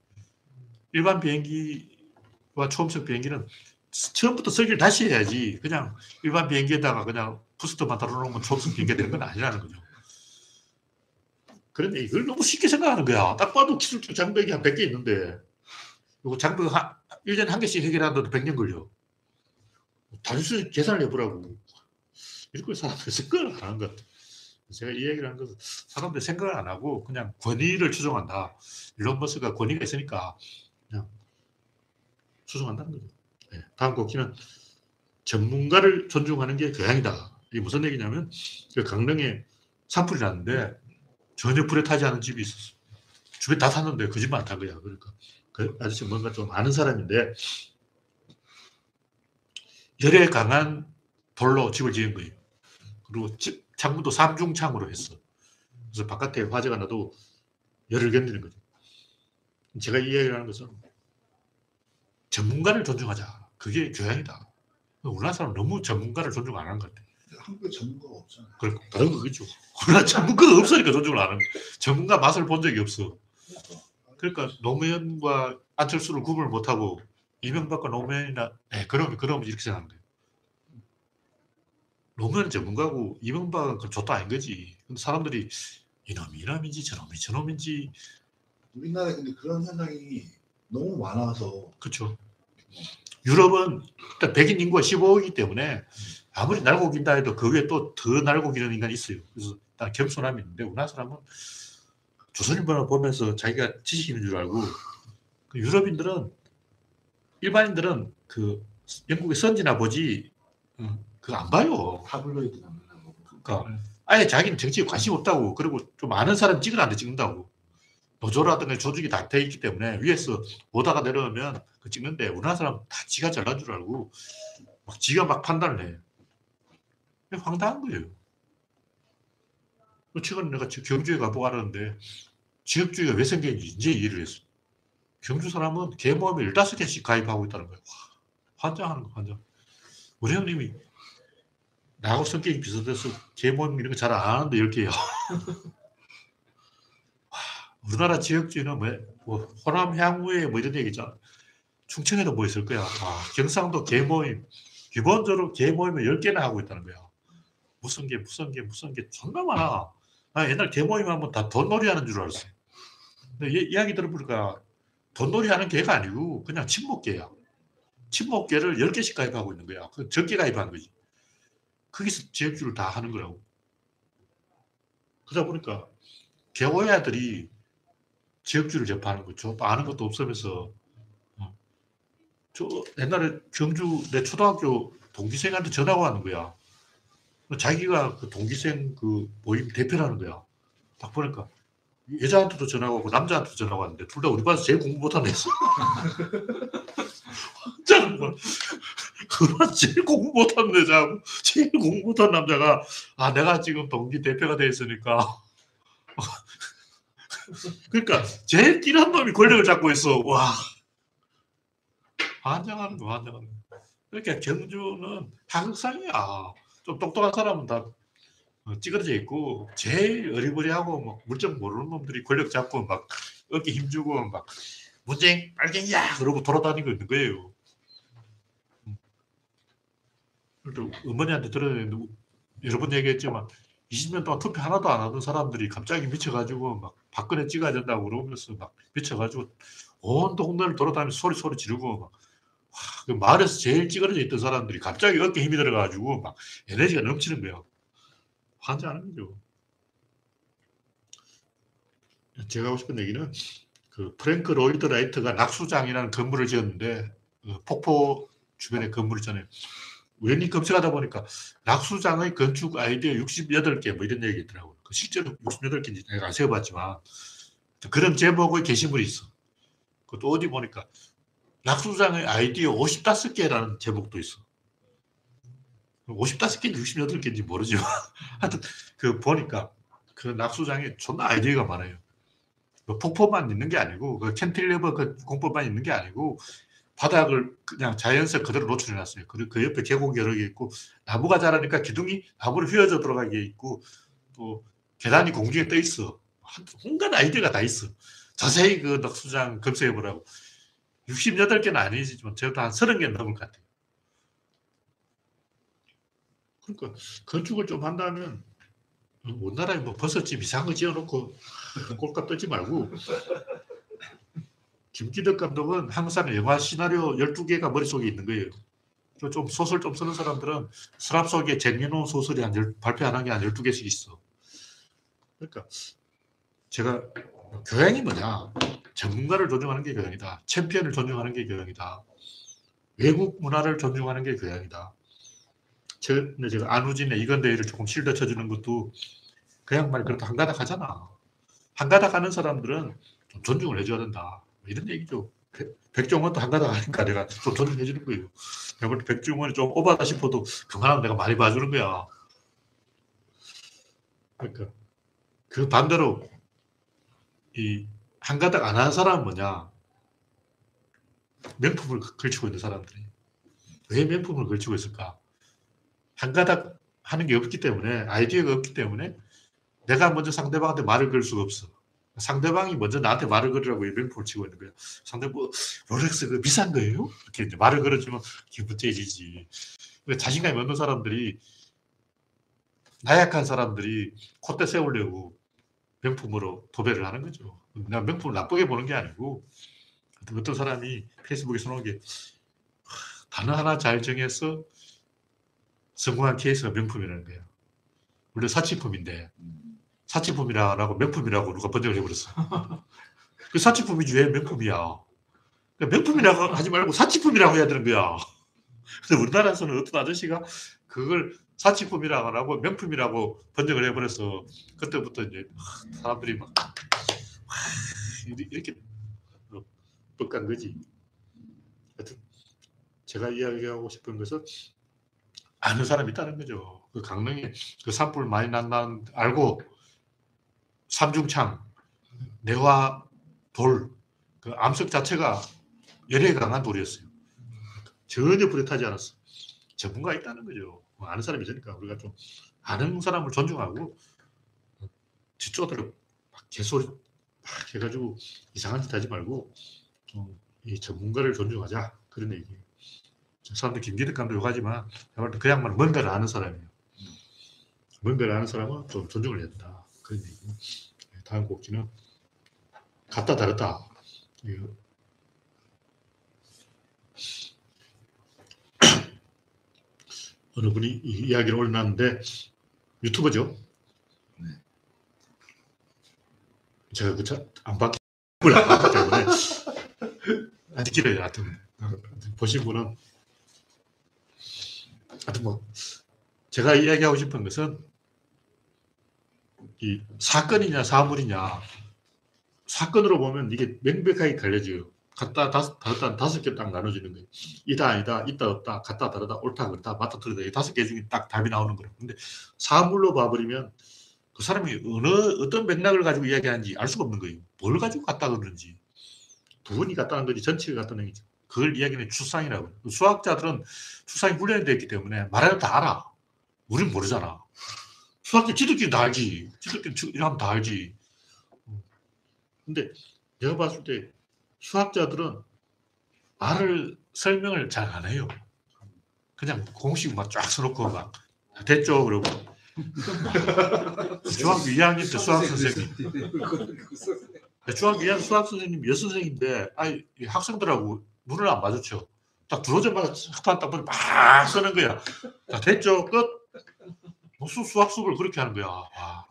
일반 비행기와 초음속 비행기는 처음부터 설계를 다시 해야지 그냥 일반 비행기에다가 그냥 부스터만 달아놓으면 초음속 비행기가 되는 건 아니라는 거죠. 그런데 이걸 너무 쉽게 생각하는 거야. 딱 봐도 기술적 장벽이 한 100개 있는데 이거 장벽 한, 1년에 한 개씩 해결하는데도 100년 걸려. 단순히 계산을 해보라고. 이런 걸 사람들이 생각을 안 하는 것 같아. 제가 이 얘기를 하는 것은 사람들이 생각을 안 하고 그냥 권위를 추종한다. 일론 머스크가 권위가 있으니까 그냥 추종한다는 거죠. 네. 다음 곡기는 전문가를 존중하는 게 교양이다. 이게 무슨 얘기냐면 그 강릉에 산불이 났는데 전혀 불에 타지 않은 집이 있었어. 주변 다 탔는데 그 집만 안탄 거야. 그러니까 그 아저씨 뭔가 좀 아는 사람인데 열에 강한 돌로 집을 지은 거예요. 그리고 집 창문도 삼중창으로 했어. 그래서 바깥에 화재가 나도 열을 견디는 거죠. 제가 이 얘기를 하는 것은 전문가를 존중하자. 그게 교양이다. 우리나라 사람 너무 전문가를 존중 안 하는 것 같아. 한국에 전문가가 없잖아요. 그래, 다른 거겠죠. 우리나라 전문가가 없으니까 존중을 안 거야. 전문가 맛을 본 적이 없어. 그러니까 노무현과 안철수를 구분을 못하고 이명박과 노무현이나 네, 그럼 그럼 이렇게 생각하는 거예요. 노무현은 전문가고 이명박은 그 좋다 아닌 거지. 근데 사람들이 이놈이 이놈인지 저놈이 저놈인지 우리나라에 근데 그런 현상이 너무 많아서 그렇죠. 유럽은 일단 백인 인구가 15억이기 때문에 아무리 날고 긴다 해도 그 위에 또 더 날고 기는 인간이 있어요. 그래서 일단 겸손함이 있는데 우리나라 사람은 조선일보를 보면서 자기가 지식 있는 줄 알고 그 유럽인들은 일반인들은 그 영국의 선지나 보지 어, 그거 안 봐요. 보고. 그러니까 아예 자기는 정치에 관심 없다고 그리고 좀 아는 사람 찍으라는데 찍는다고 노조라든가 조직이 다 돼 있기 때문에 위에서 보다가 내려오면 그 찍는데 우리나라 사람 다 지가 잘난 줄 알고 막 지가 막 판단을 해. 황당한 거예요. 그 최근에 내가 저 경주에 가보고 알았는데 지역주의가 왜 생겼는지 이제 이해를 했어. 경주 사람은 개모임에 15개씩 가입하고 있다는 거예요. 와, 환장하는 거, 환장. 우리 형님이 나하고 성격이 비슷해서 개모임 이런 거 잘 안 하는데 10개야. 우리나라 지역주의는 뭐, 뭐 호남 향후에 뭐 이런 얘기 있잖아. 충청에도 뭐 있을 거야. 와, 경상도 개모임. 기본적으로 개모임을 10개나 하고 있다는 거야. 무슨 개, 무슨 개, 무슨 개 존나 많아. 나 옛날 개모임 하면 다 돈놀이 하는 줄 알았어요. 근데 이- 이야기 들어보니까 돈놀이 하는 개가 아니고 그냥 친목개야. 친목개를 10개씩 가입하고 있는 거야. 그 적게 가입한 거지. 거기서 지역주를 다 하는 거라고. 그러다 보니까 개호야들이 지역주를 접하는 거죠. 아는 것도 없으면서. 어. 저 옛날에 경주 내 초등학교 동기생한테 전화가 왔는 거야. 자기가 그 동기생 그 모임 대표라는 거야. 딱 보니까 여자한테도 전화가 오고 남자한테도 전화가 왔는데 둘 다 우리 반에서 제일 공부 못한 애였어. 진짜 뭐 그런 제일 공부 못한 여자하고 제일 공부 못한 남자가 아 내가 지금 동기 대표가 돼 있으니까 그러니까 제일 띠한 놈이 권력을 잡고 있어. 와. 환장하는 거, 환장하는 거. 그러니까 경주는 항상이야. 좀 똑똑한 사람은 다 어, 찌그러져 있고, 제일 어리버리하고 막 물정 모르는 놈들이 권력 잡고 막 어깨 힘주고 막 문재인 빨갱이야! 그러고 돌아다니고 있는 거예요. 어머니한테 들었는데 여러 번 얘기했지만 20년 동안 투표 하나도 안 하던 사람들이 갑자기 미쳐가지고 막 박근혜 찍어야 된다고 그러면서 막 미쳐가지고 온 동네를 돌아다니면서 소리 소리 지르고 막 와, 그 마을에서 제일 찌그러져 있던 사람들이 갑자기 어깨 힘이 들어가지고 막 에너지가 넘치는 거예요. 환장하는 거죠. 제가 하고 싶은 얘기는 그 프랭크 로이드 라이트가 낙수장이라는 건물을 지었는데 그 폭포 주변에 건물 있잖아요. 우연히 검색하다 보니까 낙수장의 건축 아이디어 68개 뭐 이런 얘기 있더라고요. 그 실제로 68개인지 내가 안 세어봤지만 그런 제목의 게시물이 있어. 그것도 어디 보니까 낙수장의 아이디어 55개라는 제목도 있어. 55개인지 68개인지 모르지만 하여튼 그 보니까 그 낙수장에 존나 아이디어가 많아요. 뭐 폭포만 있는 게 아니고 그 캔틸리버 그 공법만 있는 게 아니고 바닥을 그냥 자연색 그대로 노출해 놨어요. 그리고 그 옆에 계곡 여러 개 있고 나무가 자라니까 기둥이 나무를 휘어져 들어가게 있고 또 계단이 공중에 떠 있어. 한- 온갖 아이디어가 다 있어. 자세히 그 낙수장 검색해 보라고. 68개는 아니지만 저도 한 30개 넘을 것 같아요. 그러니까 건축을 좀 한다면 온 나라에 뭐 버섯집 이상한 거 지어놓고 꼴값 떨지 말고 김기덕 감독은 항상 영화 시나리오 12개가 머릿속에 있는 거예요. 그좀 소설 좀 쓰는 사람들은 서랍 속에 쟁여놓은 소설이 한 열, 발표 안 한 게 한 12개씩 있어. 그러니까 제가 교양이 뭐냐. 전문가를 존중하는 게 교양이다. 챔피언을 존중하는 게 교양이다. 외국 문화를 존중하는 게 교양이다. 저, 근데 제가 안우진의 이건대회를 조금 실드 쳐주는 것도 그 양말 그래도 한가닥 하잖아. 한가닥 하는 사람들은 좀 존중을 해줘야 된다. 뭐 이런 얘기죠. 백- 백종원도 한가닥 하니까 내가 좀 존중해 주는 거예요. 내가 백종원이 좀 오바다 싶어도 그만하면 내가 많이 봐주는 거야. 그러니까 그 반대로 이 한 가닥 안 하는 사람은 뭐냐? 명품을 그- 걸치고 있는 사람들이. 왜 명품을 걸치고 있을까? 한 가닥 하는 게 없기 때문에, 아이디어가 없기 때문에 내가 먼저 상대방한테 말을 걸 수가 없어. 상대방이 먼저 나한테 말을 걸으라고 이 명품을 치고 있는 거야. 상대 뭐, 롤렉스 그 비싼 거예요? 이렇게 이제 말을 걸어주면 기분 째지지. 자신감이 없는 사람들이, 나약한 사람들이 콧대 세우려고 명품으로 도배를 하는 거죠. 내가 명품을 나쁘게 보는 게 아니고, 어떤 사람이 페이스북에 써놓은 게, 하, 단어 하나 잘 정해서 성공한 케이스가 명품이라는 거예요. 원래 사치품인데, 사치품이라고 명품이라고 누가 번역을 해버렸어. 그 사치품이지 왜 명품이야. 그러니까 명품이라고 하지 말고 사치품이라고 해야 되는 거야. 근데 우리나라에서는 어떤 아저씨가 그걸 사치품이라고 안 하고 명품이라고 번역을 해버려서 그때부터 이제 사람들이 막 와, 이렇게 뻑간 거지. 하여튼 제가 이야기하고 싶은 것은 아는 사람이 있다는 거죠. 그 강릉에 그 산불 많이 난다는 알고 삼중창, 내화 돌, 그 암석 자체가 열에 강한 돌이었어요. 전혀 불에 타지 않았어. 전문가 있다는 거죠. 뭐 아는 사람이 있으니까 우리가 좀 아는 사람을 존중하고 뒷조들을 막 개소리 막 해가지고 이상한 짓 하지 말고 좀 이 전문가를 존중하자 그런. 저 사람들 김기덕 감독 욕하지만 볼때그 양반은 뭔가를 아는 사람이에요. 뭔가를 아는 사람은 좀 존중을 해야 된다. 그런 얘기고 다음 곡지는 같다 다르다. 이거 어느 분이 이 이야기를 올려놨는데 유튜버죠. 제가 그안 받기 때문에. 안 듣기를 하여튼 보신 분은. 하여튼 뭐 제가 이야기하고 싶은 것은 이 사건이냐 사물이냐. 사건으로 보면 이게 명백하게 갈려져요. 같다 다섯 다르다 다섯 개 딱 나눠지는 거예요. 이다 아니다 있다 없다 같다 다르다 옳다 그렇다 맞다 틀리다 이 다섯 개 중에 딱 답이 나오는 거예요. 근데 사물로 봐버리면 그 사람이 어느 어떤 맥락을 가지고 이야기하는지 알 수가 없는 거예요. 뭘 가지고 같다 그러는지 부분이 같다는 거지 전체가 같다는 거지. 그걸 이야기는 추상이라고. 해요. 수학자들은 추상이 훈련이 되어 있기 때문에 말하면 다 알아. 우린 모르잖아. 수학자 지들끼리 다 알지. 지들끼리 이러면 다 알지. 근데 내가 봤을 때 수학자들은 말을 설명을 잘 안 해요. 그냥 공식 막 쫙 써놓고 막 됐죠 그러고. 중학교 2학년 때 수학 선생님. 중학교 2학년 수학 선생님 여선생인데 아이 이 학생들하고 눈을 안 마주쳐 딱 들어오자마자 학판 딱 보니 막 쓰는 거야. 자, 됐죠 끝. 무슨 수학 수업을 그렇게 하는 거야. 와.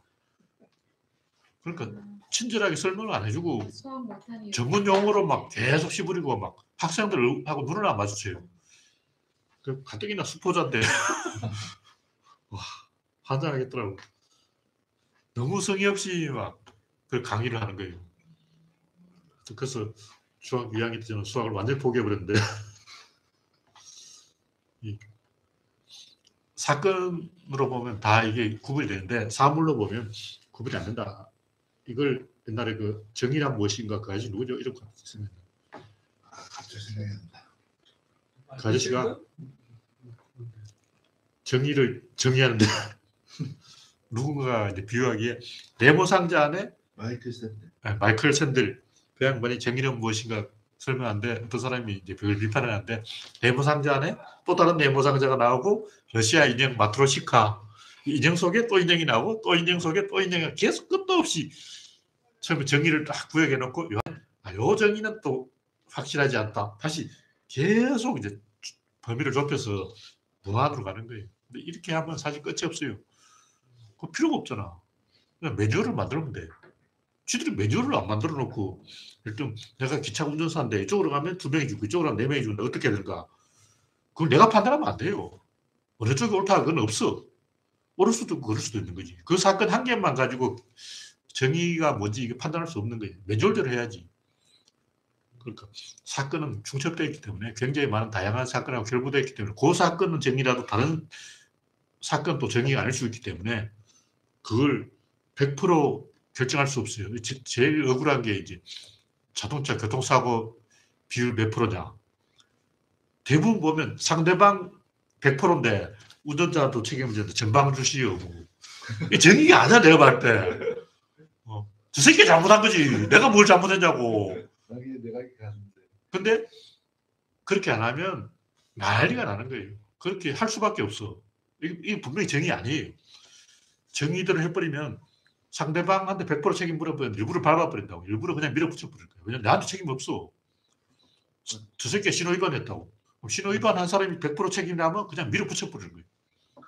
그러니까 친절하게 설명을 안 해주고 전문 용어로 막 계속 씹으리고 막 학생들하고 눈을 안 마주쳐요. 그 가뜩이나 수포자인데 와 환장하겠더라고. 너무 성의 없이 막 그 강의를 하는 거예요. 그래서 중학 2학년 때 저는 수학을 완전히 포기해버렸는데 이 사건으로 보면 다 이게 구분이 되는데 사물로 보면 구분이 안 된다. 이걸 옛날에 그 정의란 무엇인가 그 아저씨 누구죠? 이런 거 쓰면. 그 아저씨가 정의를 정의하는데 누군가가 이제 비유하기에 네모 상자 안에 마이클 샌드. 아, 마이클 샌들 그 양반이 정의는 무엇인가 설명하는데 어떤 사람이 이제 그걸 비판을 하는데 네모 상자 안에 또 다른 네모 상자가 나오고 러시아 인형 마트료시카 이 인형 속에 또 인형이 나오고 또 인형 속에 또 인형이 계속 끝도 없이 처음에 정의를 딱 구역해 놓고 요, 아, 요 정의는 또 확실하지 않다. 다시 계속 이제 범위를 좁혀서 무한으로 가는 거예요. 근데 이렇게 하면 사실 끝이 없어요. 그 필요가 없잖아. 그냥 매뉴얼을 만들면 돼. 쥐들이 매뉴얼을 안 만들어 놓고 일단 내가 기차 운전사인데 이쪽으로 가면 두 명이 죽고 이쪽으로 가면 네 명이 죽는다. 어떻게 해야 될까? 그걸 내가 판단하면 안 돼요. 어느 쪽이 옳다 그건 없어. 옳을 수도 있고 그럴 수도 있는 거지. 그 사건 한 개만 가지고 정의가 뭔지 이게 판단할 수 없는 거예요. 매뉴얼대로 해야지. 그러니까 사건은 중첩되어 있기 때문에 굉장히 많은 다양한 사건하고 결부되어 있기 때문에 그 사건은 정의라도 다른 사건 또 정의가 아닐 수 있기 때문에 그걸 100% 결정할 수 없어요. 제- 제일 억울한 게 이제 자동차 교통사고 비율 몇 프로냐. 대부분 보면 상대방 100%인데 운전자도 책임을 졌는데 전방 주시오. 이 정의가 아니야 내가 봤을 때. 어. 저 새끼 잘못한 거지. 내가 뭘 잘못했냐고. 근데 그렇게 안 하면 난리가 나는 거예요. 그렇게 할 수밖에 없어. 이게, 분명히 정의 아니에요. 정의대로 해버리면 상대방한테 100% 책임 물어버리면 일부러 밟아버린다고. 일부러 그냥 밀어붙여버릴 거예요. 왜냐면 나한테 책임 없어. 저 새끼가 신호 위반했다고. 신호 위반한 사람이 100% 책임나면 그냥 밀어붙여버리는 거예요.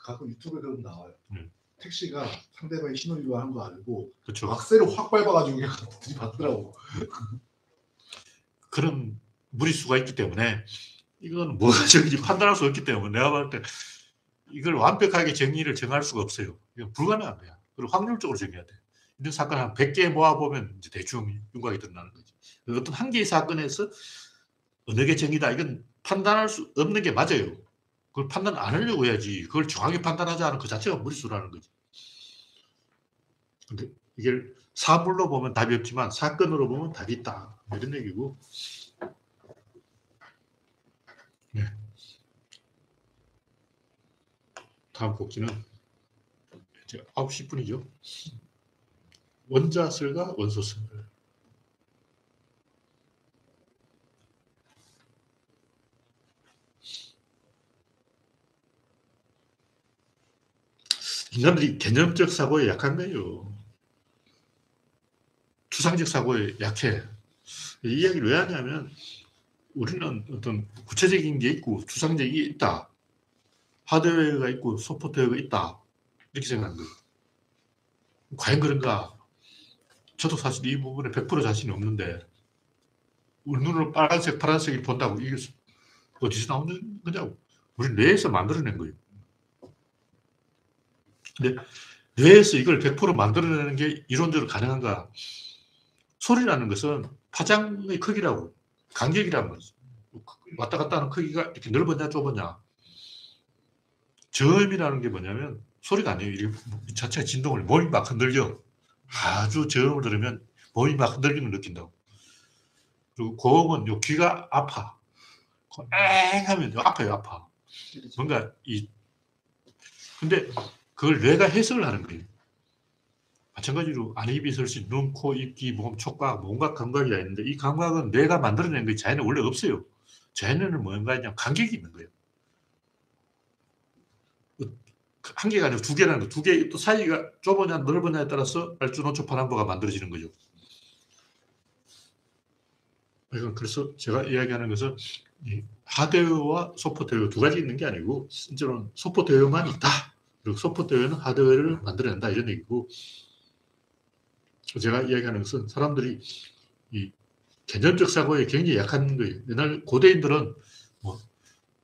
가끔 유튜브에 그런 거 나와요. 음. 택시가 상대방이 신호 위반한 거 알고 그렇죠. 악셀을 확 밟아가지고 그냥 들이받더라고. 그런 무리수가 있기 때문에 이건 뭐가 정인지 판단할 수 없기 때문에 내가 볼때 이걸 완벽하게 정의를 정할 수가 없어요. 이건 불가능한 거야. 그리고 확률적으로 정해야 돼. 이런 사건 한 100개 모아보면 이제 대충 윤곽이 드러나는 거지. 그 어떤 한 개의 사건에서 어느 게 정의다. 이건 판단할 수 없는 게 맞아요. 그걸 판단 안 하려고 해야지. 그걸 정확히 판단하지 않은 그 자체가 무리수라는 거지. 근데 이게 사물로 보면 답이 없지만 사건으로 보면 답이 있다. 이런 얘기고. 네. 다음 곡지는 이제 9시 분이죠. 원자설과 원소설. 인간들이 개념적 사고에 약한 거예요. 추상적 사고에 약해. 이 이야기를 왜 하냐면 우리는 어떤 구체적인 게 있고 추상적인 게 있다. 하드웨어가 있고 소프트웨어가 있다. 이렇게 생각하는 거예요. 과연 그런가? 저도 사실 이 부분에 100% 자신이 없는데 우리 눈으로 빨간색, 파란색을 본다고 이게 어디서 나오는 거냐고. 우리 뇌에서 만들어낸 거예요. 근데 뇌에서 이걸 100% 만들어내는 게 이론적으로 가능한가? 소리라는 것은 파장의 크기라고, 간격이란 말이죠. 왔다 갔다 하는 크기가 이렇게 넓었냐, 좁았냐. 저음이라는 게 뭐냐면 소리가 아니에요. 이렇게 자체가 진동을, 몸이 막 흔들려. 아주 저음을 들으면 몸이 막 흔들리는 걸 느낀다고. 그리고 고음은 요 귀가 아파. 엥 하면 요 아파요, 아파. 뭔가 이, 근데 그걸 뇌가 해석을 하는 거예요. 마찬가지로 있는 눈, 코, 입, 귀, 몸, 촉각, 뭔가 감각이 다 있는데 이 감각은 뇌가 만들어낸 거예요. 자연에 원래 없어요. 자연에는 뭔가 간격이 있는 거예요. 한 개가 아니고 두 개라는 거. 두 개, 또 사이가 좁으냐 넓으냐에 따라서 알주노초파남보가 만들어지는 거죠. 이건 그래서 제가 이야기하는 것은 이 하드웨어와 소프트웨어 두 가지 있는 게 아니고 실제로는 소프트웨어만 있다. 그리고 소프트웨어는 하드웨어를 만들어낸다 이런 얘기고 제가 이야기하는 것은 사람들이 이 개념적 사고에 굉장히 약한 거예요. 옛날 고대인들은 뭐,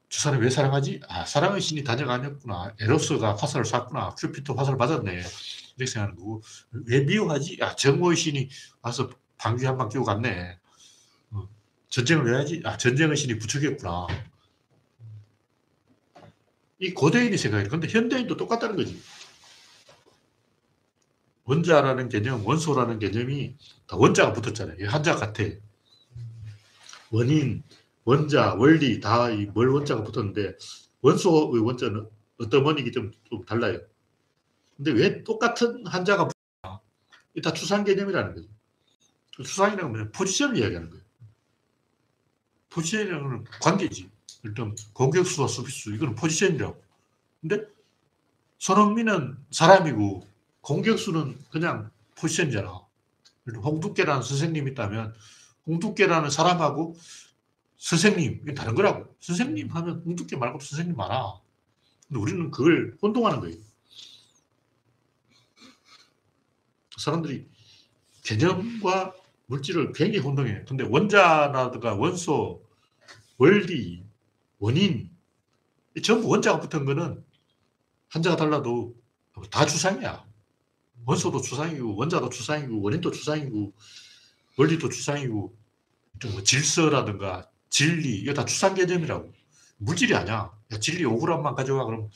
저 사람 왜 사랑하지? 아, 사랑의 신이 아니었구나. 에로스가 화살을 쐈구나. 큐피터 화살을 맞았네. 이렇게 생각하는 거고. 왜 미워하지? 아, 정오의 신이 와서 방귀 한 방 끼고 갔네. 어, 전쟁을 왜 하지? 아, 전쟁의 신이 부추겼구나. 이 고대인이 생각해. 근데 현대인도 똑같다는 거지. 원자라는 개념, 원소라는 개념이 다 원자가 붙었잖아요. 한자 같아. 원인, 원자, 원리 다 이 뭘 원자가 붙었는데 원소의 원자는 어떤 원이기 좀, 좀 달라요. 근데 왜 똑같은 한자가 붙냐? 이게 다 추상 개념이라는 거죠. 그 추상이라는 건 포지션을 이야기하는 거예요. 포지션이라는 건 관계지. 일단 공격수와 수비수 이거는 포지션이라고. 근데 손흥민은 사람이고 공격수는 그냥 포지션이잖아. 홍두깨라는 선생님이 있다면 홍두깨라는 사람하고 선생님 이게 다른 거라고. 선생님 하면 홍두깨 말고 선생님 많아. 근데 우리는 그걸 혼동하는 거예요. 사람들이 개념과 물질을 굉장히 혼동해. 근데 원자라든가 원소, 원리, 원인 이 전부 원자가 붙은 거는 한자가 달라도 다 추상이야. 원소도 추상이고 원자도 추상이고 원인도 추상이고 원리도 추상이고 뭐 질서라든가 진리 이거 다 추상 개념이라고 물질이 아니야. 야, 진리 5g만 가져와 그럼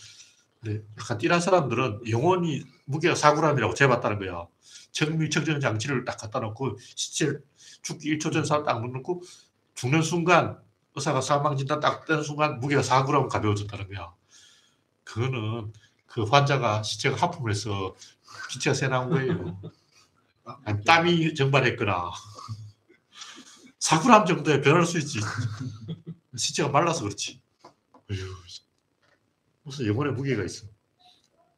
근데 약간 띠란 사람들은 영원히 무게가 4g이라고 재봤다는 거야. 정미 측정 장치를 딱 갖다 놓고 시체 죽기 1초 전 사람 딱 놓고 죽는 순간 의사가 사망 진단 딱 떼는 순간 무게가 4g 가벼워졌다는 거야. 그거는 그 환자가 시체가 하품을 해서 기체가 새 나온 거예요. 아니, 땀이 증발했거나 4g 정도에 변할 수 있지. 시체가 말라서 그렇지. 어휴, 무슨 영혼의 무게가 있어.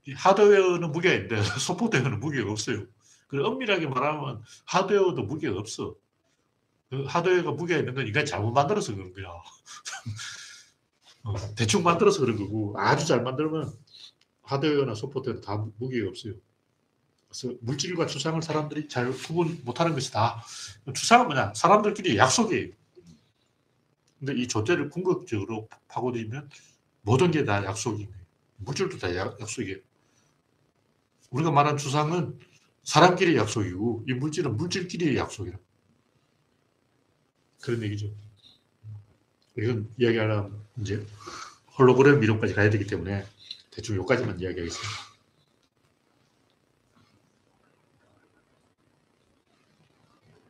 이 하드웨어는 무게가 있는데 소프트웨어는 무게가 없어요. 그 엄밀하게 말하면 하드웨어도 무게가 없어. 그 하드웨어가 무게가 있는 건 인간이 잘못 만들어서 그런 거야. 어, 대충 만들어서 그런 거고 아주 잘 만들면 하드웨어나 소프트웨어는 다 무게가 없어요. 그래서 물질과 추상을 사람들이 잘 구분 못하는 것이다. 추상은 뭐냐? 사람들끼리 약속이에요. 근데 이 조대를 궁극적으로 파고들면 모든 게 다 약속인 거예요. 물질도 다 약, 약속이에요. 우리가 말한 주상은 사람끼리 약속이고 이 물질은 물질끼리의 약속이라. 그런 얘기죠. 이건 이야기하려면 이제 홀로그램 이론까지 가야 되기 때문에 대충 여기까지만 이야기하겠습니다.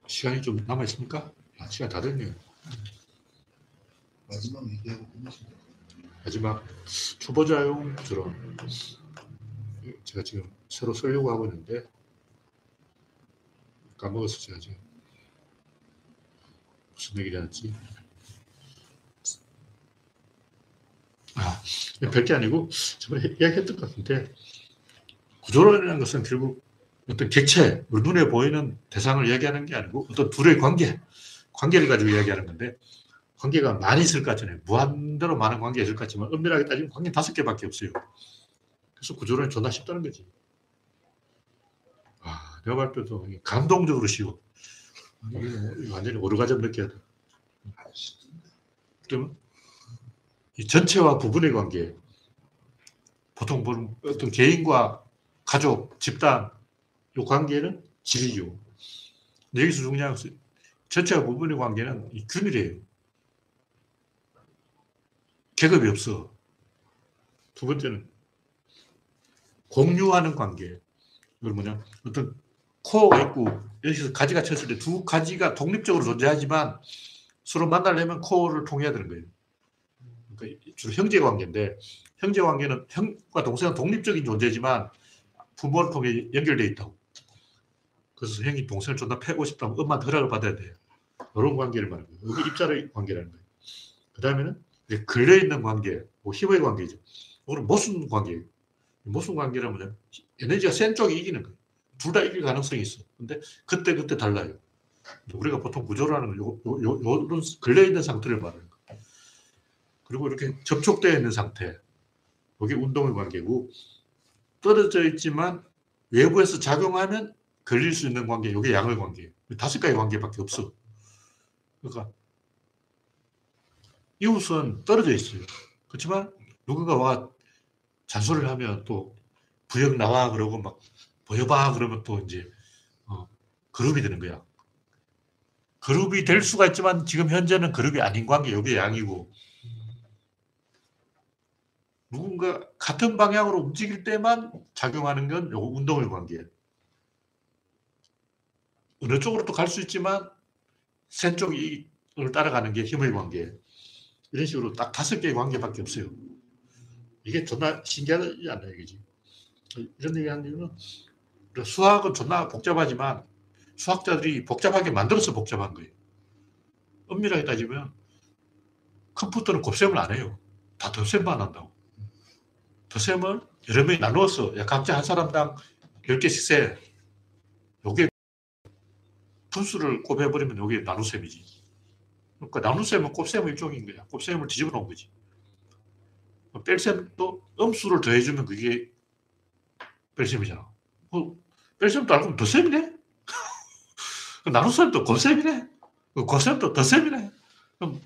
시간이 좀 남아 있습니까? 아, 시간 다 됐네요. 마지막 얘기하고 끝내시면 마지막 초보자용처럼 제가 지금 새로 쓰려고 하고 있는데 까먹었어 제가 지금 무슨 얘기를 하지? 아, 별게 아니고 저번에 이야기했던 것 같은데 구조론이라는 것은 결국 어떤 객체, 눈에 보이는 대상을 이야기하는 게 아니고 어떤 둘의 관계, 관계를 가지고 이야기하는 건데 관계가 많이 있을 것 같잖아요. 무한대로 많은 관계가 있을 것 같지만 엄밀하게 따지면 관계 다섯 개밖에 없어요. 그래서 구조론이 존나 쉽다는 거지. 아, 내가 볼 때도 감동적으로 쉬워. 이거 뭐 완전히 오르가즘 느껴야 돼. 그러면 이 전체와 부분의 관계, 보통 보는 어떤 개인과 가족, 집단, 이 관계는 질이죠. 여기서 중요한 것은 전체와 부분의 관계는 이 균일이에요. 계급이 없어. 두 번째는 공유하는 관계. 이건 뭐냐? 어떤 코어가 있고 여기서 가지가 쳤을 때 두 가지가 독립적으로 존재하지만 서로 만나려면 코어를 통해야 되는 거예요. 그러니까 주로 형제 관계인데 형제 관계는 형과 동생은 독립적인 존재지만 부모를 통해 연결되어 있다고. 그래서 형이 동생을 존나 패고 싶다면 엄마한테 허락을 받아야 돼요. 이런 관계를 말하는 거예요. 여기 입자의 관계라는 거예요. 그 다음에는 이제 걸려있는 관계, 뭐 힘의 관계죠. 오늘 모순 관계예요. 모순 관계라면? 에너지가 센 쪽이 이기는 거예요. 둘 다 이길 가능성이 있어. 근데 그때 그때 달라요. 우리가 보통 구조라는 요런 걸려 있는 상태를 말하는 거예요. 그리고 이렇게 접촉되어 있는 상태. 이게 운동의 관계고 떨어져 있지만 외부에서 작용하면 걸릴 수 있는 관계, 이게 양의 관계예요. 다섯 가지 관계밖에 없어. 그러니까 이웃은 떨어져 있어요. 그렇지만 누군가 와 잔소리를 하면 또 부역 나와 그러고 막 보여봐 그러면 또 이제 어, 그룹이 되는 거야. 그룹이 될 수가 있지만 지금 현재는 그룹이 아닌 관계, 이게 양이고 누군가 같은 방향으로 움직일 때만 작용하는 건 요거 운동의 관계예요. 어느 쪽으로 또갈수 있지만 센 쪽을 따라가는 게 힘의 관계예요. 이런 식으로 딱 다섯 개의 관계밖에 없어요. 이게 존나 신기하지 않나 이거지. 이런 얘기 하는 이유는 수학은 존나 복잡하지만 수학자들이 복잡하게 만들어서 복잡한 거예요. 엄밀하게 따지면 컴퓨터는 곱셈을 안 해요. 다 덧셈만 한다고. 덧셈을 여러 명이 나누었어. 야, 각자 한 사람당 10개씩 세. 요게 분수를 곱해버리면 요게 나눗셈이지. 그러니까 나눗셈은 곱셈의 일종인 거야. 곱셈을 뒤집어 놓은 거지. 뺄셈도 음수를 더해주면 그게 뺄셈이잖아. 어, 뺄셈도 알고 더셈이네? 나눗셈도 곱셈이네? 곱셈도 더셈이네? 그럼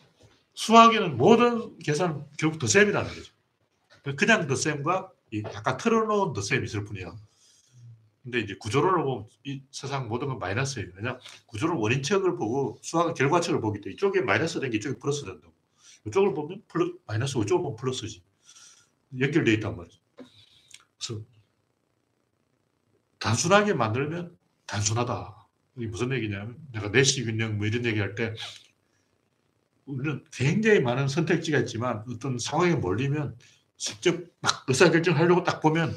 수학에는 모든 계산은 결국 더셈이라는 거죠. 그냥 더셈과 약간 틀어놓은 더셈이 있을 뿐이야. 근데 이제 구조론을 보면 이 세상 모든 건 마이너스예요. 왜냐 구조론 원인책을 보고 수학은 결과책을 보기 때문에 이쪽에 마이너스 된게 이쪽에 플러스 된다고. 이쪽을 보면 플러, 마이너스, 이쪽을 보면 플러스지. 연결되어 있단 말이죠. 그래서 단순하게 만들면 단순하다. 이게 무슨 얘기냐면 내가 내시 균형 뭐 이런 얘기할 때 우리는 굉장히 많은 선택지가 있지만 어떤 상황에 몰리면 직접 막 의사결정하려고 딱 보면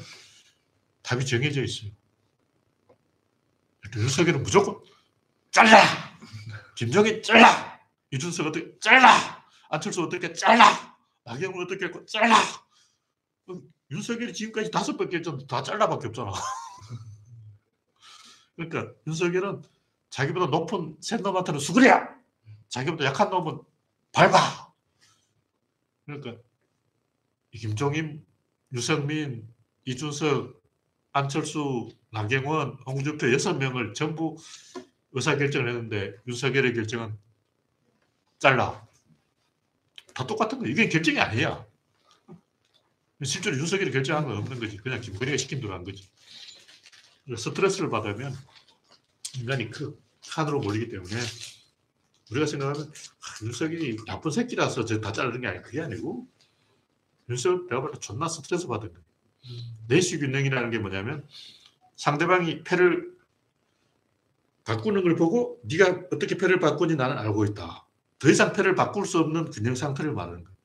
답이 정해져 있어요. 윤석열은 무조건 잘라! 김정인 잘라! 이준석 어떻게 잘라! 안철수 어떻게 잘라! 나경원 어떻게 잘라! 윤석열이 지금까지 다섯 번 결정 다 잘라밖에 없잖아. 그러니까 윤석열은 자기보다 높은 센 놈한테는 수그려! 자기보다 약한 놈은 밟아! 그러니까 김종인, 유승민, 이준석, 안철수, 나경원, 홍준표 여섯 명을 전부 의사결정을 했는데 윤석열의 결정은 잘라. 다 똑같은 거예요. 이게 결정이 아니야. 실제로 윤석열이 결정한 건 없는 거지. 그냥 김건희가 시킨 대로 한 거지. 스트레스를 받으면 인간이 그 칸으로 몰리기 때문에 우리가 생각하면 아, 윤석열이 나쁜 새끼라서 저다 자르는 게 아니 그게 아니고 윤석열 내가 볼때 존나 스트레스 받은 거예요. 내시 균형이라는 게 뭐냐면 상대방이 패를 바꾸는 걸 보고 네가 어떻게 패를 바꾸니 나는 알고 있다. 더 이상 패를 바꿀 수 없는 균형 상태를 말하는 거예요.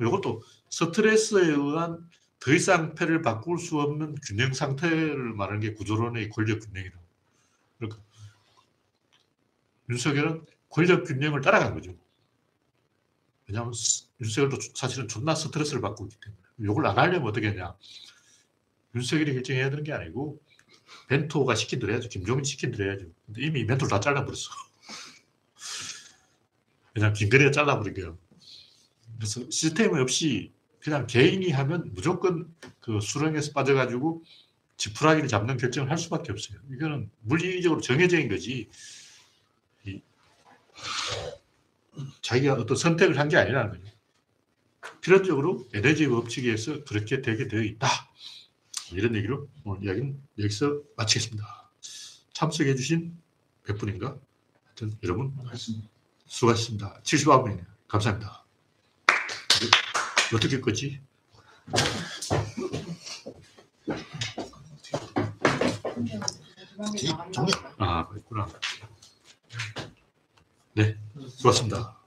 이것도 스트레스에 의한 더 이상 패를 바꿀 수 없는 균형 상태를 말하는 게 구조론의 권력 균형이라고. 그러니까 윤석열은 권력 균형을 따라간 거죠. 왜냐하면 스- 윤석열도 사실은 존나 스트레스를 받고 있기 때문에. 이걸 안 하려면 어떻게 하냐. 윤석열이 결정해야 되는 게 아니고 벤토가 시킨 대로 해야죠. 김종인 시킨 대로 해야죠. 근데 이미 멘토를 다 잘라버렸어. 그냥 김건희가 잘라버린 거예요. 그래서 시스템 없이 그냥 개인이 하면 무조건 그 수렁에서 빠져가지고 지푸라기를 잡는 결정을 할 수밖에 없어요. 이거는 물리적으로 정해져 있는 거지. 이 자기가 어떤 선택을 한 게 아니라는 거죠. 필연적으로 에너지 법칙에서 그렇게 되게 되어 있다. 이런 얘기로 오늘 이야기는 여기서 마치겠습니다. 참석해주신 몇 분인가? 하여튼 여러분 수고하셨습니다. 79분이네요. 감사합니다. 어떻게 끄지? 정리. 아, 그랬구나. 네, 수고하셨습니다.